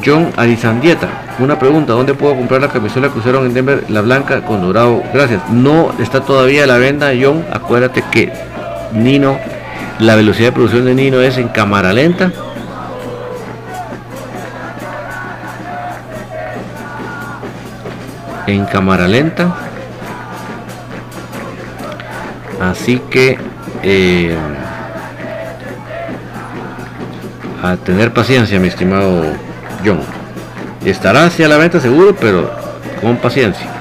John Arizandieta, una pregunta, ¿dónde puedo comprar la camisola que usaron en Denver, la blanca con dorado? Gracias. No está todavía a la venda, John. Acuérdate que Nino, la velocidad de producción de Nino es en cámara lenta. En cámara lenta. Así que eh, a tener paciencia, mi estimado John. Estará hacia la venta seguro, pero con paciencia.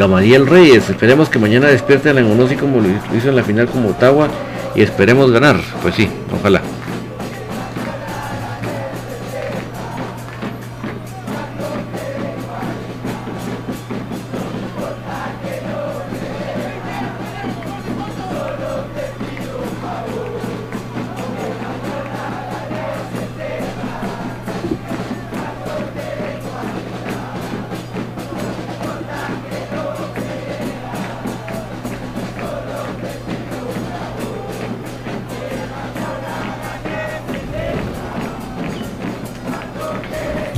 Gamaliel Reyes, esperemos que mañana despierte la Onosi como lo hizo en la final con Ottawa y esperemos ganar. Pues sí, ojalá.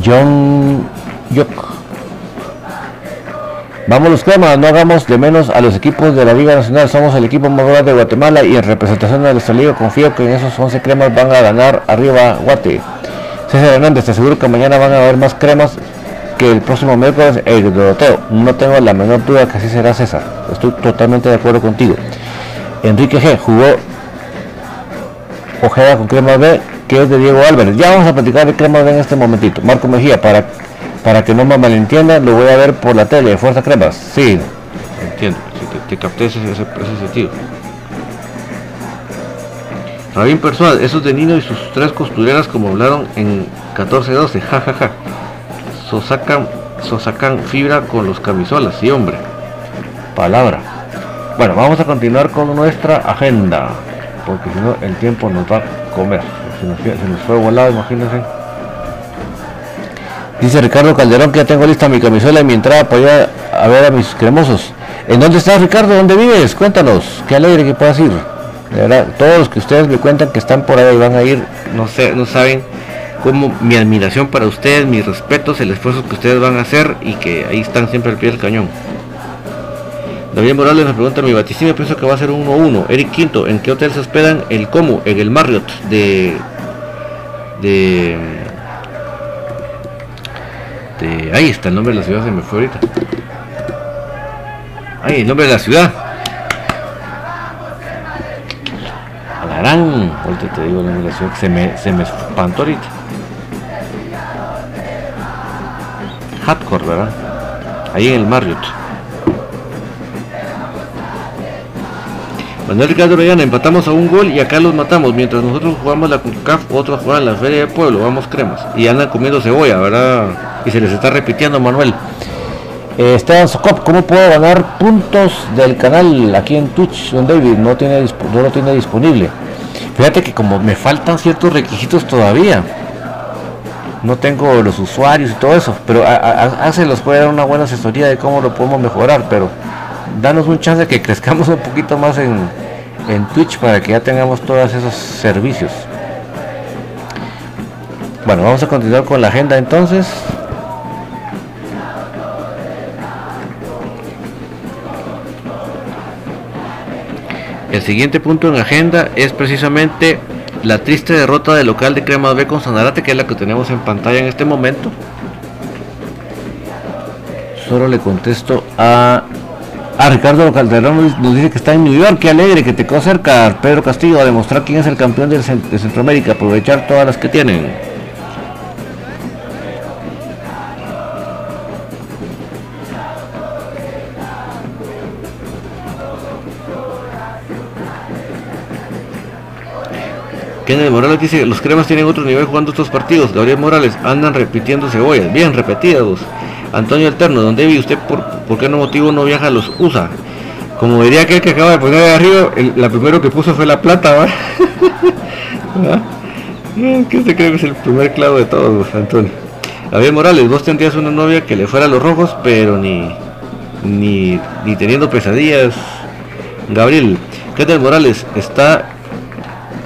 John Yok. Vamos los cremas, no hagamos de menos a los equipos de la Liga Nacional. Somos el equipo más grande de Guatemala y en representación de nuestra liga confío que en esos 11 cremas van a ganar arriba Guate. César Hernández, te aseguro que mañana van a haber más cremas que el próximo miércoles el Doroteo. No tengo la menor duda que así será César. Estoy totalmente de acuerdo contigo. Enrique G jugó Ojeda con crema B que es de Diego Álvarez. Ya vamos a platicar de Cremas en este momentito. Marco Mejía, para, para que no me malentiendan, lo voy a ver por la tele, Fuerza Cremas. Sí, entiendo, te, capté ese, sentido. Rabín Persuad, esos de Nino y sus tres costureras como hablaron en 14-12, jajaja. Sosacan, sosacan fibra con los camisolas, sí hombre. Palabra. Bueno, vamos a continuar con nuestra agenda, porque si no el tiempo nos va a comer se nos, fue volado, imagínense. Dice Ricardo Calderón que ya tengo lista mi camisola y mi entrada para ir a, ver a mis cremosos. ¿En dónde estás Ricardo? ¿Dónde vives? Cuéntanos. Qué alegre que puedas ir. De verdad, todos los que ustedes me cuentan que están por ahí van a ir, no sé, no saben cómo mi admiración para ustedes, mis respetos, el esfuerzo que ustedes van a hacer y que ahí están siempre al pie del cañón. David Morales nos pregunta, mi vaticínio pienso que va a ser 1-1. Eric Quinto, ¿en qué hotel se hospedan? El Como, en el Marriott de... de... de... Ahí está el nombre de la ciudad, se me fue ahorita. Ahí, el nombre de la ciudad. A la gran... Ahorita te digo el nombre de la ciudad, se me, se me espantó ahorita. Hardcore, ¿verdad? Ahí en el Marriott. Manuel Ricardo Orellana, empatamos a un gol y acá los matamos. Mientras nosotros jugamos la CONCACAF, otros juegan la Feria de Pueblo, vamos cremas. Y andan comiendo cebolla, ¿verdad? Y se les está repitiendo, Manuel. Eh, Esteban Socop, ¿cómo puedo ganar puntos del canal aquí en Twitch? Don David no, tiene, no lo tiene disponible. Fíjate que como me faltan ciertos requisitos todavía. No tengo los usuarios y todo eso, pero a, los puede dar una buena asesoría de cómo lo podemos mejorar, pero danos un chance de que [LAUGHS] crezcamos un poquito más en, en Twitch para que ya tengamos todos esos servicios. Bueno, vamos a continuar con la agenda entonces. El siguiente punto en agenda es precisamente la triste derrota del local de Crema B con Sanarate, que es la que tenemos en pantalla en este momento. Solo le contesto a, a Ricardo Calderón, nos dice que está en New York, qué alegre, que te quedó cerca Pedro Castillo a demostrar quién es el campeón de Centroamérica, aprovechar todas las que tienen. Kennedy Morales dice, los cremas tienen otro nivel jugando estos partidos. Gabriel Morales, andan repitiendo cebollas. Bien repetidos. Antonio Alterno, donde vi usted por, qué no motivo no viaja a los USA? Como diría aquel que acaba de poner de arriba, la primero que puso fue la plata, ¿va? [LAUGHS] ¿Qué se cree que es el primer clavo de todos, Antonio? Gabriel Morales, vos tendrías una novia que le fuera a los rojos, pero ni, ni, ni teniendo pesadillas. Gabriel, Kennedy Morales está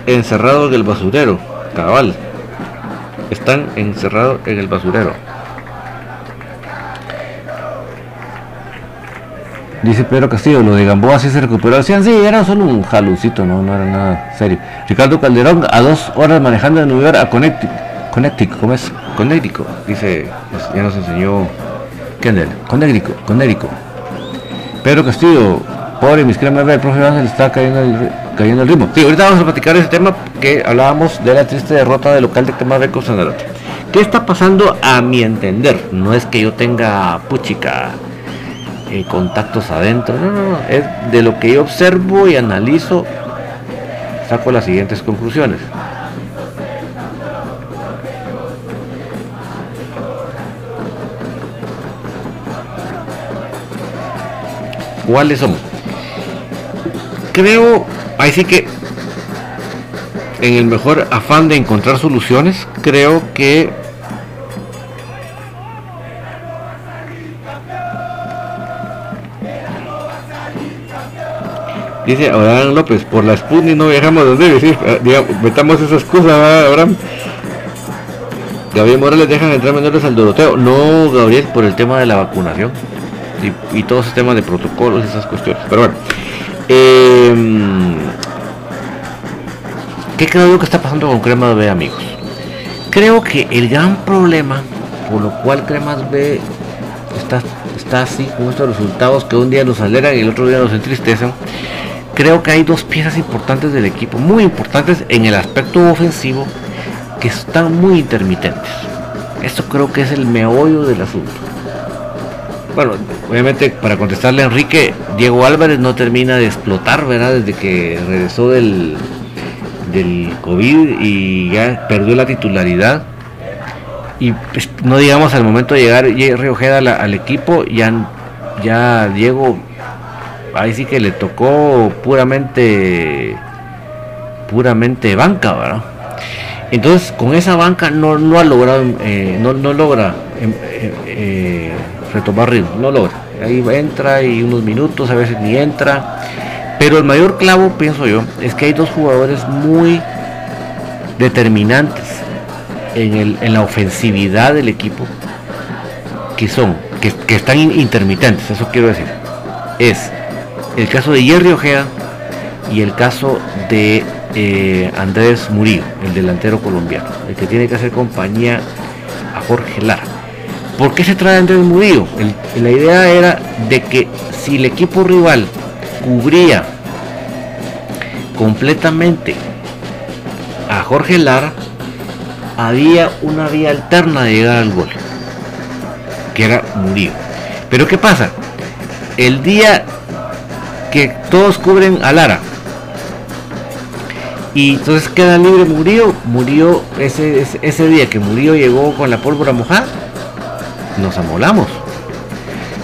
encerrados en el basurero, cabal. Están encerrados en el basurero. Dice Pedro Castillo, lo de Gamboa sí se recuperó. Decían, sí, era solo un jalucito, no, no era nada serio. Ricardo Calderón, a dos horas manejando de New York a Connecticut. Connecticut, ¿cómo es? Connecticut, dice, pues, ya nos enseñó Kendall. Connecticut, Connecticut. Pedro Castillo, pobre mis cremas, el profe está cayendo el cayendo el ritmo. Sí, ahorita vamos a platicar ese tema que hablábamos de la triste derrota del local de de Sanarate. ¿Qué está pasando a mi entender? No es que yo tenga puchica eh, contactos adentro, no, no, no, es de lo que yo observo y analizo, saco las siguientes conclusiones. ¿Cuáles somos? Creo Ahí sí que, en el mejor afán de encontrar soluciones, creo que Dice Abraham López, por la Sputnik no viajamos donde decir, metamos esa excusa, Abraham. Gabriel Morales dejan entrar menores al Doroteo. No, Gabriel, por el tema de la vacunación y, y todo ese tema de protocolos y esas cuestiones. Pero bueno, eh, ¿Qué creo yo que está pasando con Cremas B, amigos? Creo que el gran problema por lo cual Cremas B está, está así con estos resultados que un día nos alegran y el otro día nos entristecen, creo que hay dos piezas importantes del equipo, muy importantes en el aspecto ofensivo, que están muy intermitentes. Esto creo que es el meollo del asunto. Bueno, obviamente para contestarle a Enrique, Diego Álvarez no termina de explotar, ¿verdad? Desde que regresó del, del COVID y ya perdió la titularidad. Y pues, no digamos al momento de llegar Jerry Ojeda al, equipo, ya, ya Diego, ahí sí que le tocó puramente, puramente banca, ¿verdad? Entonces con esa banca no, no ha logrado, eh, no, no, logra em, eh, eh, retomar ritmo, no logra. Ahí entra y unos minutos, a veces ni entra pero el mayor clavo, pienso yo, es que hay dos jugadores muy determinantes en, la ofensividad del equipo, que son, que, están intermitentes, eso quiero decir. Es el caso de Jerry Ojeda y el caso de eh, Andrés Murillo, el delantero colombiano, el que tiene que hacer compañía a Jorge Lara. ¿Por qué se trae Andrés Murillo? la idea era de que si el equipo rival cubría completamente a Jorge Lara, había una vía alterna de llegar al gol, que era Murillo. Pero ¿qué pasa? El día que todos cubren a Lara, y entonces queda libre Murillo, murió ese, ese, ese, día que Murillo llegó con la pólvora mojada, nos amolamos.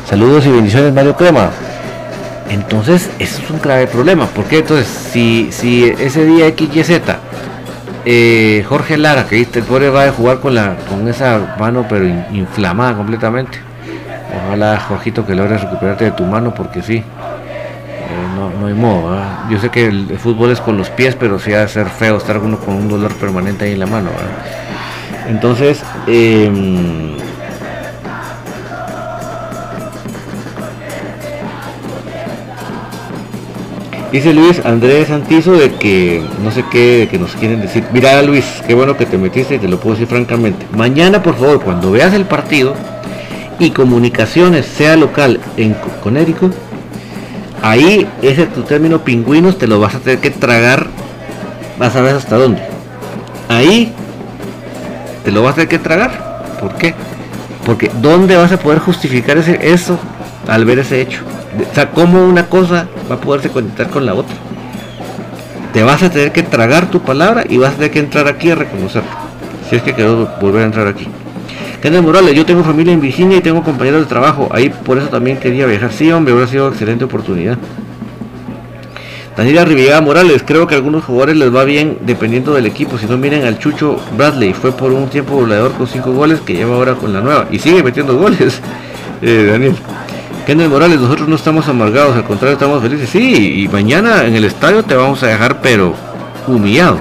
Saludos y bendiciones Mario Crema. Entonces, eso es un grave problema. porque Entonces, si, si ese día XYZ, eh, Jorge Lara, que viste, el pobre va a jugar con, la, con esa mano, pero inflamada completamente. Ojalá, Jorgito, que logres recuperarte de tu mano, porque sí, no, hay modo. Yo sé que el, fútbol es con los pies, pero sí ha de ser feo estar uno con un dolor permanente ahí en la mano. Entonces, em, Dice Luis Andrés Santizo de que no sé qué, que nos quieren decir. Mira Luis, qué bueno que te metiste y te lo puedo decir francamente. Mañana, por favor, cuando veas el partido y comunicaciones sea local en Connecticut, ahí ese tu término pingüinos te lo vas a tener que tragar. Vas a ver hasta dónde. Ahí te lo vas a tener que tragar. ¿Por qué? Porque ¿dónde vas a poder justificar ese, eso al ver ese hecho? O sea, ¿cómo una cosa va a poderse conectar con la otra? Te vas a tener que tragar tu palabra y vas a tener que entrar aquí a reconocerlo. Si es que quiero volver a entrar aquí. Kenneth Morales, yo tengo familia en Virginia y tengo compañeros de trabajo. Ahí por eso también quería viajar. Sí, hombre, hubiera sido excelente oportunidad. Daniela Riviera Morales, creo que a algunos jugadores les va bien dependiendo del equipo. Si no, miren al Chucho Bradley, fue por un tiempo goleador con 5 goles que lleva ahora con la nueva y sigue metiendo goles. [LAUGHS] Eh, Daniel. Kenneth Morales, nosotros no estamos amargados, al contrario, estamos felices. Sí, y mañana en el estadio te vamos a dejar, pero humillado.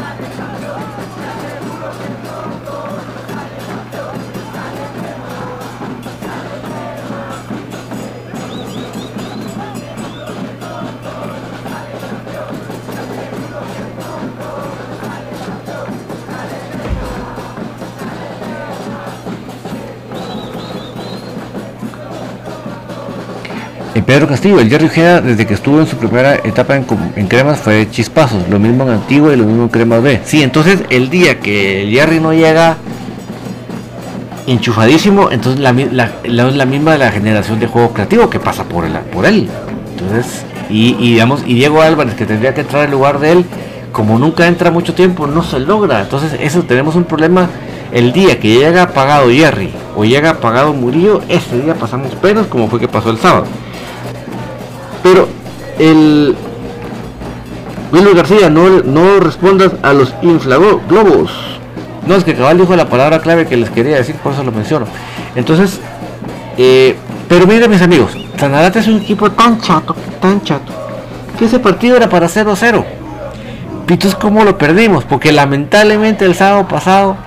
Castillo, el Jerry Ojeda desde que estuvo en su primera etapa en, Cremas fue chispazos, lo mismo en Antigua y lo mismo en Cremas B. Sí, entonces el día que el Jerry no llega enchufadísimo, entonces la, la, misma de la generación de juego creativo que pasa por, él. Entonces, y, digamos, y Diego Álvarez que tendría que entrar en lugar de él, como nunca entra mucho tiempo, no se logra. Entonces, eso tenemos un problema el día que llega apagado Jerry o llega apagado Murillo, ese día pasamos penas como fue que pasó el sábado. Pero el Wilmer García, no, no respondas a los inflaglobos. No, es que cabal dijo la palabra clave que les quería decir, por eso lo menciono. Entonces, eh, pero miren mis amigos, Sanarate es un equipo tan chato, tan chato, que ese partido era para 0-0. es ¿cómo lo perdimos? Porque lamentablemente el sábado pasado,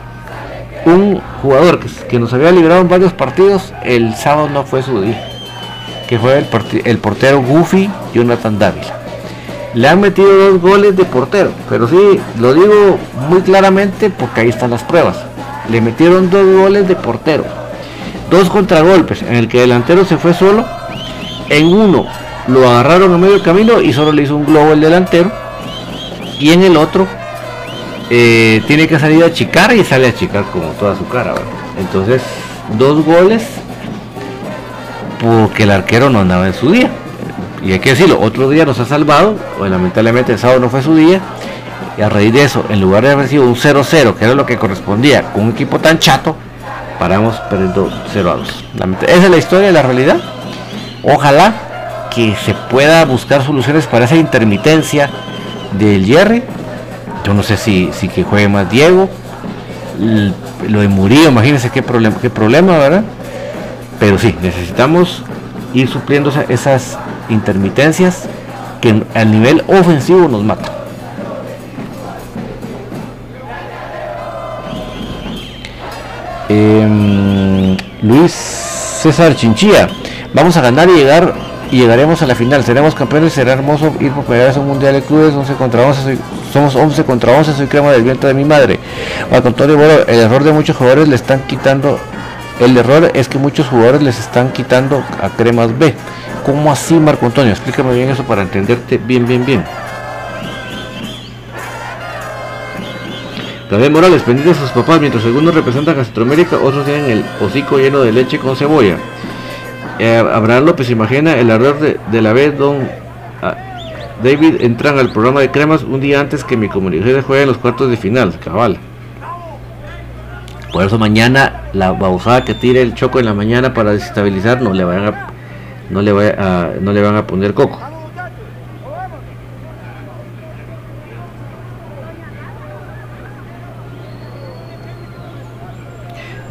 un jugador que, que nos había librado en varios partidos, el sábado no fue su día que fue el, portero Goofy Jonathan Dávila. Le han metido dos goles de portero, pero sí, lo digo muy claramente porque ahí están las pruebas. Le metieron dos goles de portero, dos contragolpes en el que el delantero se fue solo. En uno lo agarraron a medio camino y solo le hizo un globo el delantero. Y en el otro eh, tiene que salir a chicar y sale a chicar como toda su cara. Entonces, dos goles porque el arquero no andaba en su día. Y hay que decirlo, otro día nos ha salvado, o lamentablemente el sábado no fue su día, y a raíz de eso, en lugar de haber sido un 0-0, que era lo que correspondía con un equipo tan chato, paramos perdiendo 0 a 2. Esa es la historia, la realidad. Ojalá que se pueda buscar soluciones para esa intermitencia del Jerry. Yo no sé si, si que juegue más Diego. Lo de Murillo, imagínense qué problema, qué problema, ¿verdad? Pero sí, necesitamos ir supliendo esas intermitencias que al nivel ofensivo nos matan. Em, Luis César Chinchilla, vamos a ganar y llegar y llegaremos a la final. Seremos campeones, será hermoso ir por primera vez a un mundial de clubes, 11 contra 11, somos 11 contra 11, soy crema del viento de mi madre. El error de muchos jugadores le están quitando el error es que muchos jugadores les están quitando a cremas B. ¿Cómo así, Marco Antonio? Explícame bien eso para entenderte bien, bien, bien. David Morales, pendiente de sus papás, mientras algunos representan a Centroamérica, otros tienen el hocico lleno de leche con cebolla. Eh, Abraham López imagina el error de, la vez don ah, David entran al programa de cremas un día antes que mi comunidad juegue en los cuartos de final, cabal. Por eso mañana la babosada que tire el choco en la mañana para desestabilizar no le van a, no le, van a poner coco.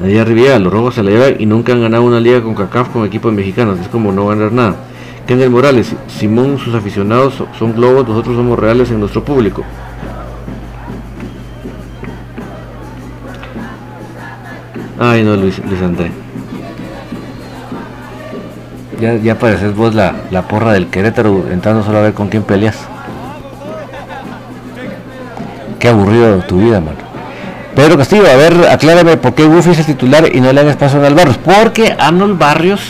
Nadie Riviera, los rojos se la llevan y nunca han ganado una liga con CACAF con equipos mexicanos, es como no ganar nada. Kenneth Morales, Simón, sus aficionados son globos, nosotros somos reales en nuestro público. Ay no, Luis, Luis André. Ya, ya pareces vos la, la porra del Querétaro entrando solo a ver con quién peleas. Qué aburrido tu vida, mano. Pedro Castillo, a ver, aclárame por qué Goofy es el titular y no le hagas paso a Arnold Barrios. Porque Arnold Barrios,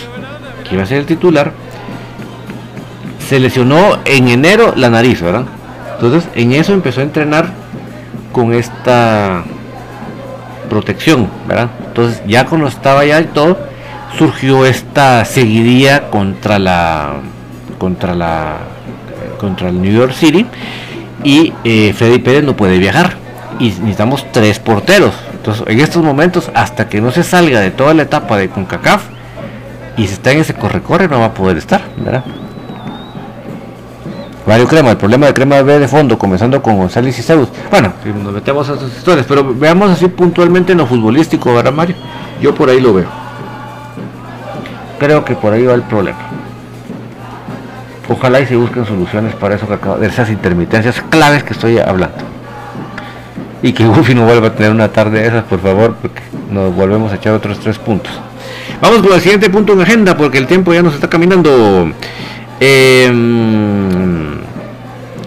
que iba a ser el titular, se lesionó en enero la nariz, ¿verdad? Entonces, en eso empezó a entrenar con esta protección, ¿verdad? Entonces, ya cuando estaba ya y todo, surgió esta seguidilla contra la contra la contra el New York City y eh, Freddy Pérez no puede viajar y necesitamos tres porteros. Entonces, en estos momentos, hasta que no se salga de toda la etapa de CONCACAF y se está en ese corre-corre, no va a poder estar, ¿verdad? Mario Crema, el problema de Crema B de fondo, comenzando con González y Zeus. Bueno, nos metemos a esas historias, pero veamos así puntualmente en lo futbolístico, ¿verdad, Mario? Yo por ahí lo veo. Creo que por ahí va el problema. Ojalá y se busquen soluciones para eso que acabo de esas intermitencias claves que estoy hablando. Y que [LAUGHS] Goofy no vuelva a tener una tarde de esas, por favor, porque nos volvemos a echar otros tres puntos. Vamos con el siguiente punto en agenda, porque el tiempo ya nos está caminando. Eh,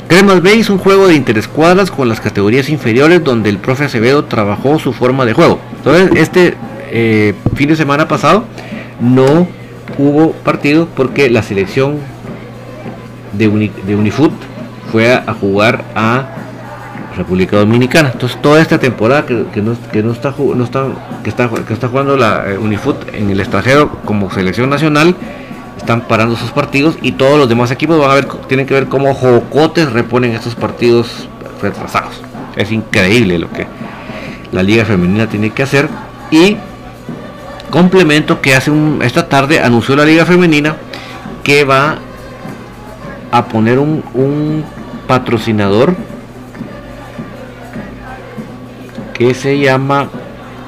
Cremas B hizo un juego de interescuadras con las categorías inferiores donde el profe Acevedo trabajó su forma de juego. Entonces, este eh, fin de semana pasado no hubo partido porque la selección de, Unifoot fue a, jugar a República Dominicana. Entonces toda esta temporada que, no, está, que está que está jugando la eh, en el extranjero como selección nacional están parando sus partidos y todos los demás equipos van a ver tienen que ver cómo jocotes reponen estos partidos retrasados. Es increíble lo que la liga femenina tiene que hacer y complemento que hace esta tarde anunció la liga femenina que va a poner un, un patrocinador que se llama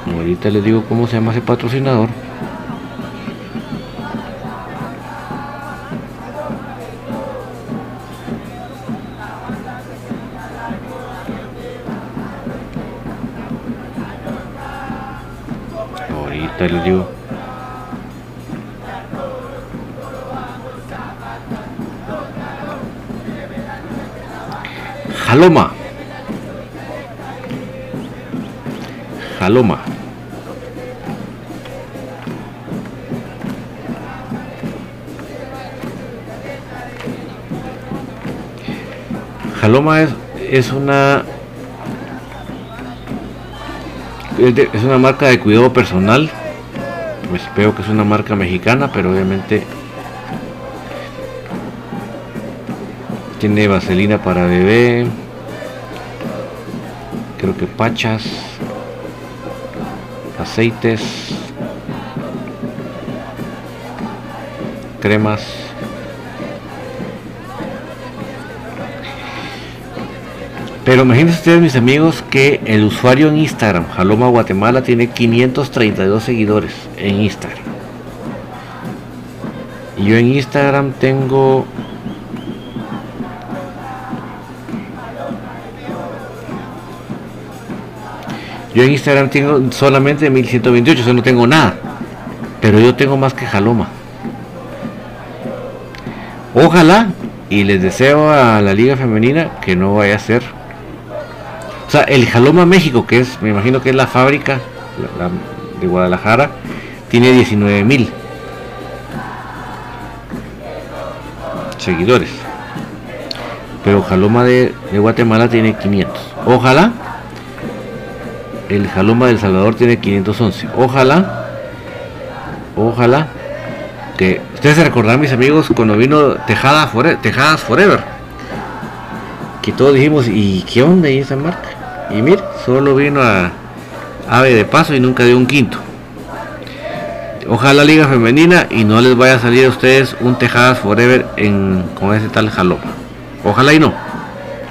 ahorita les digo cómo se llama ese patrocinador les digo Jaloma. Jaloma. Jaloma es, es una es una marca de cuidado personal pues veo que es una marca mexicana pero obviamente tiene vaselina para bebé creo que pachas aceites cremas pero imagínense ustedes mis amigos que el usuario en Instagram Jaloma Guatemala tiene 532 seguidores en Instagram yo en Instagram tengo Yo en Instagram tengo solamente 1128, o no tengo nada. Pero yo tengo más que Jaloma. Ojalá y les deseo a la liga femenina que no vaya a ser. O sea, el Jaloma México, que es, me imagino que es la fábrica de Guadalajara, tiene 19 mil seguidores. Pero Jaloma de, Guatemala tiene 500. Ojalá el Jaloma del Salvador tiene 511. Ojalá, ojalá que ustedes se recordarán, mis amigos, cuando vino Tejada Tejadas Forever, que todos dijimos, ¿y qué onda y esa marca? Y mire, solo vino a ave de paso y nunca dio un quinto. Ojalá Liga Femenina y no les vaya a salir a ustedes un Tejadas Forever en, con ese tal Jaloma. Ojalá y no.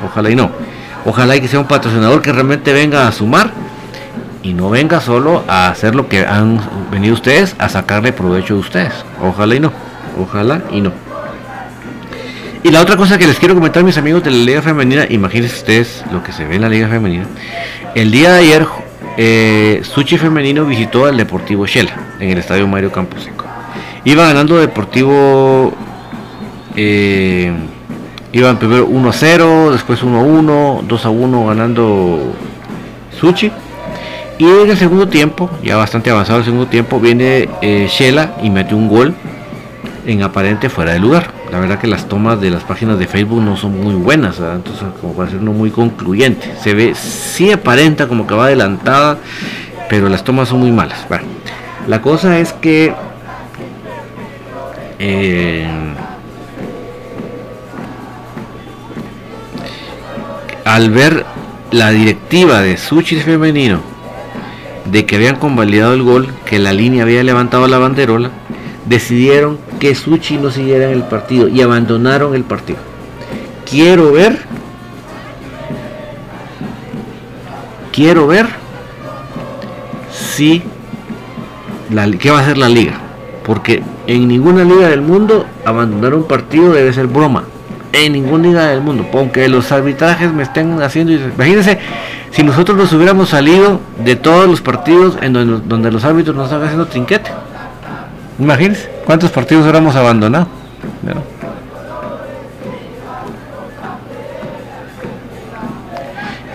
Ojalá y no. Ojalá y que sea un patrocinador que realmente venga a sumar y no venga solo a hacer lo que han venido ustedes a sacarle provecho de ustedes. Ojalá y no, ojalá y no. Y la otra cosa que les quiero comentar, mis amigos de la Liga Femenina, imagínense ustedes lo que se ve en la Liga Femenina. El día de ayer, eh, Suchi Femenino visitó al Deportivo Shela en el estadio Mario Camposeco. Iba ganando Deportivo. Eh, iban primero 1-0, después 1-1, 2-1 ganando Suchi. Y en el segundo tiempo, ya bastante avanzado el segundo tiempo, viene eh, Shela y metió un gol en aparente fuera de lugar. La verdad que las tomas de las páginas de Facebook no son muy buenas, entonces como para ser no muy concluyente. Se ve, sí aparenta como que va adelantada, pero las tomas son muy malas. Bueno, la cosa es que eh, al ver la directiva de Sushi femenino de que habían convalidado el gol, que la línea había levantado la banderola, decidieron que Suchi no siguiera en el partido y abandonaron el partido. Quiero ver, quiero ver si la, qué va a hacer la liga, porque en ninguna liga del mundo abandonar un partido debe ser broma. En ninguna liga del mundo, aunque los arbitrajes me estén haciendo, imagínense si nosotros nos hubiéramos salido de todos los partidos en donde, donde los árbitros nos están haciendo trinquete. Imagínense cuántos partidos hubiéramos abandonado.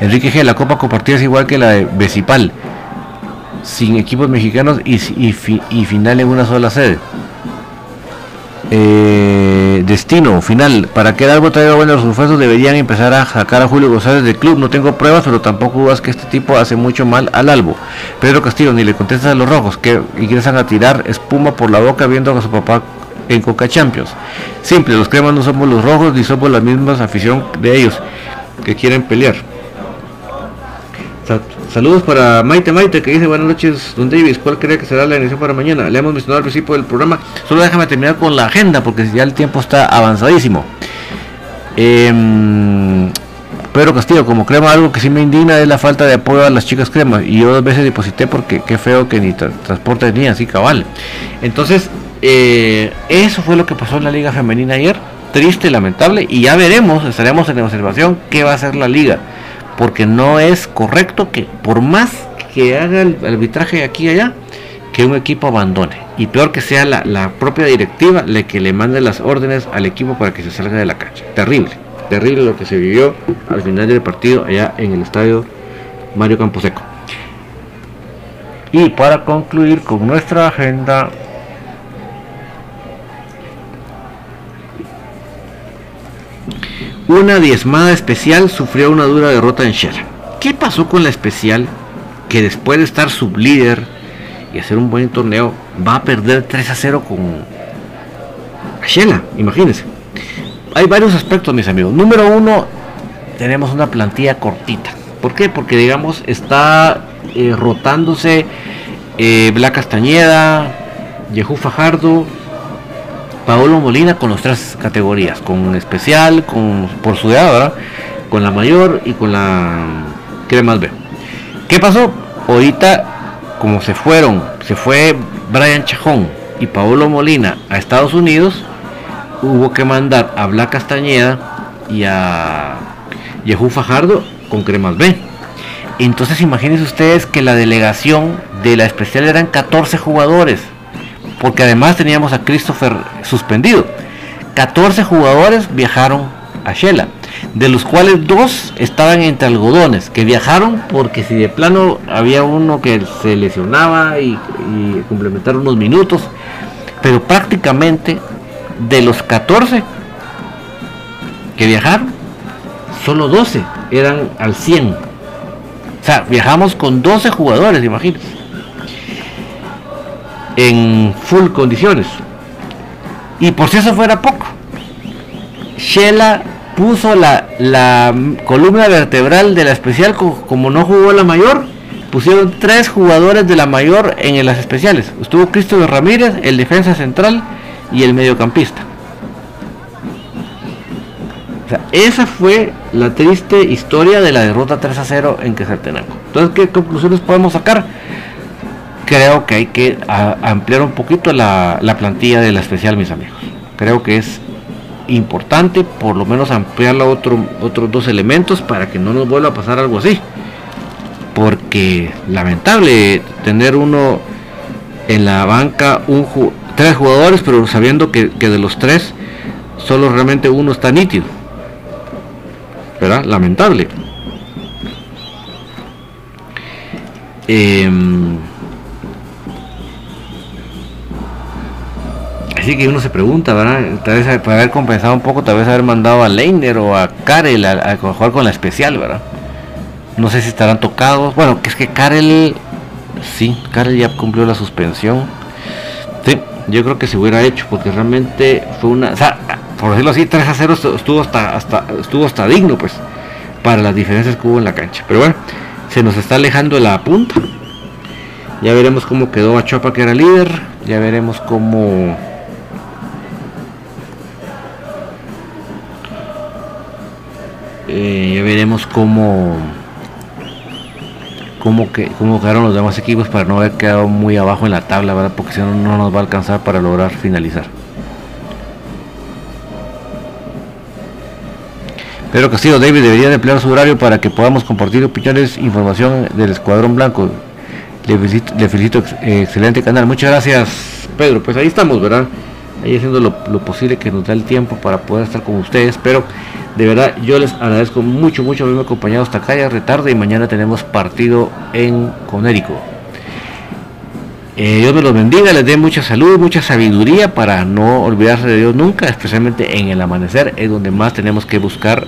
Enrique G, la copa compartida es igual que la de Becipal, sin equipos mexicanos y, y final en una sola sede. Eh, destino final. Para que el árbol traiga buenos refuerzos deberían empezar a sacar a Julio González del club. No tengo pruebas, pero tampoco dudas que este tipo hace mucho mal al albo. Pedro Castillo ni le contestas a los rojos que ingresan a tirar espuma por la boca viendo a su papá en Coca Champions. Simple, los cremas no somos los rojos ni somos la misma afición de ellos que quieren pelear. Saludos para Maite Maite que dice buenas noches, Don Davis. ¿Cuál cree que será la edición para mañana? Le hemos mencionado al principio del programa. Solo déjame terminar con la agenda porque ya el tiempo está avanzadísimo. Em, Pedro Castillo, como crema, algo que sí me indigna es la falta de apoyo a las chicas cremas. Y yo dos veces deposité porque qué feo que ni transporte ni así cabal. Entonces, eh, eso fue lo que pasó en la Liga Femenina ayer. Triste, lamentable. Y ya veremos, estaremos en observación qué va a hacer la Liga porque no es correcto que por más que haga el arbitraje aquí y allá, que un equipo abandone. Y peor que sea la, propia directiva la que le mande las órdenes al equipo para que se salga de la cancha. Terrible, terrible lo que se vivió al final del partido allá en el estadio Mario Camposeco. Y para concluir con nuestra agenda, Una diezmada especial sufrió una dura derrota en Shell. ¿Qué pasó con la especial que después de estar sublíder y hacer un buen torneo va a perder 3 a 0 con Shela? Imagínense. Hay varios aspectos, mis amigos. Número uno, tenemos una plantilla cortita. ¿Por qué? Porque digamos está eh, rotándose eh, Bla Castañeda, Yehu Fajardo, Paolo Molina con las tres categorías, con especial, con por su edad, con la mayor y con la más B. ¿Qué pasó? Ahorita, como se fueron, se fue Brian Chajón y Paolo Molina a Estados Unidos, hubo que mandar a Bla Castañeda y a Yehu Fajardo con cremas B. Entonces imagínense ustedes que la delegación de la especial eran 14 jugadores porque además teníamos a Christopher suspendido. 14 jugadores viajaron a Shela, de los cuales dos estaban entre algodones, que viajaron porque si de plano había uno que se lesionaba y, y complementar unos minutos, pero prácticamente de los 14 que viajaron, solo 12 eran al 100. O sea, viajamos con 12 jugadores, imagínense en full condiciones. Y por si eso fuera poco, Shela puso la, la columna vertebral de la especial como, no jugó la mayor, pusieron tres jugadores de la mayor en las especiales. Estuvo Cristo Ramírez, el defensa central y el mediocampista. O sea, esa fue la triste historia de la derrota 3 a 0 en Quesaltenango. Entonces, ¿qué conclusiones podemos sacar? Creo que hay que ampliar un poquito la, plantilla de la especial, mis amigos. Creo que es importante por lo menos ampliarla otro, otros dos elementos para que no nos vuelva a pasar algo así. Porque lamentable tener uno en la banca un, tres jugadores, pero sabiendo que, de los tres solo realmente uno está nítido. ¿Verdad? Lamentable. Em, así que uno se pregunta, ¿verdad? Tal vez para haber compensado un poco, tal vez haber mandado a Leiner o a Karel a, jugar con la especial, ¿verdad? No sé si estarán tocados. Bueno, que es que Karel, sí, Karel ya cumplió la suspensión. Sí, yo creo que se hubiera hecho, porque realmente fue una. O sea, por decirlo así, 3 a 0 estuvo hasta, estuvo hasta digno, pues, para las diferencias que hubo en la cancha. Pero bueno se nos está alejando la punta. Ya veremos cómo quedó Achopa que era líder. Ya veremos cómo... Eh, ya veremos cómo... Cómo, que, cómo quedaron los demás equipos para no haber quedado muy abajo en la tabla, ¿verdad? Porque si no, no nos va a alcanzar para lograr finalizar. Pedro Castillo David debería de emplear su horario para que podamos compartir opiniones, información del Escuadrón Blanco. Le felicito, excelente canal. Muchas gracias, Pedro. Pues ahí estamos, ¿verdad? Ahí haciendo lo, posible que nos da el tiempo para poder estar con ustedes. Pero de verdad yo les agradezco mucho, mucho haberme acompañado hasta acá. Ya retarde y mañana tenemos partido en Conérico. Eh, Dios me los bendiga, les dé mucha salud, mucha sabiduría para no olvidarse de Dios nunca, especialmente en el amanecer, es donde más tenemos que buscar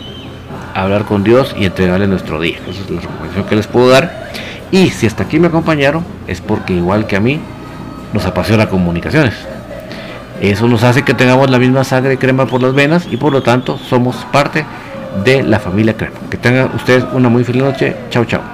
hablar con Dios y entregarle nuestro día. Esa es la recomendación que les puedo dar. Y si hasta aquí me acompañaron, es porque igual que a mí, nos apasiona comunicaciones. Eso nos hace que tengamos la misma sangre crema por las venas y por lo tanto somos parte de la familia crema. Que tengan ustedes una muy feliz noche. Chao, chao.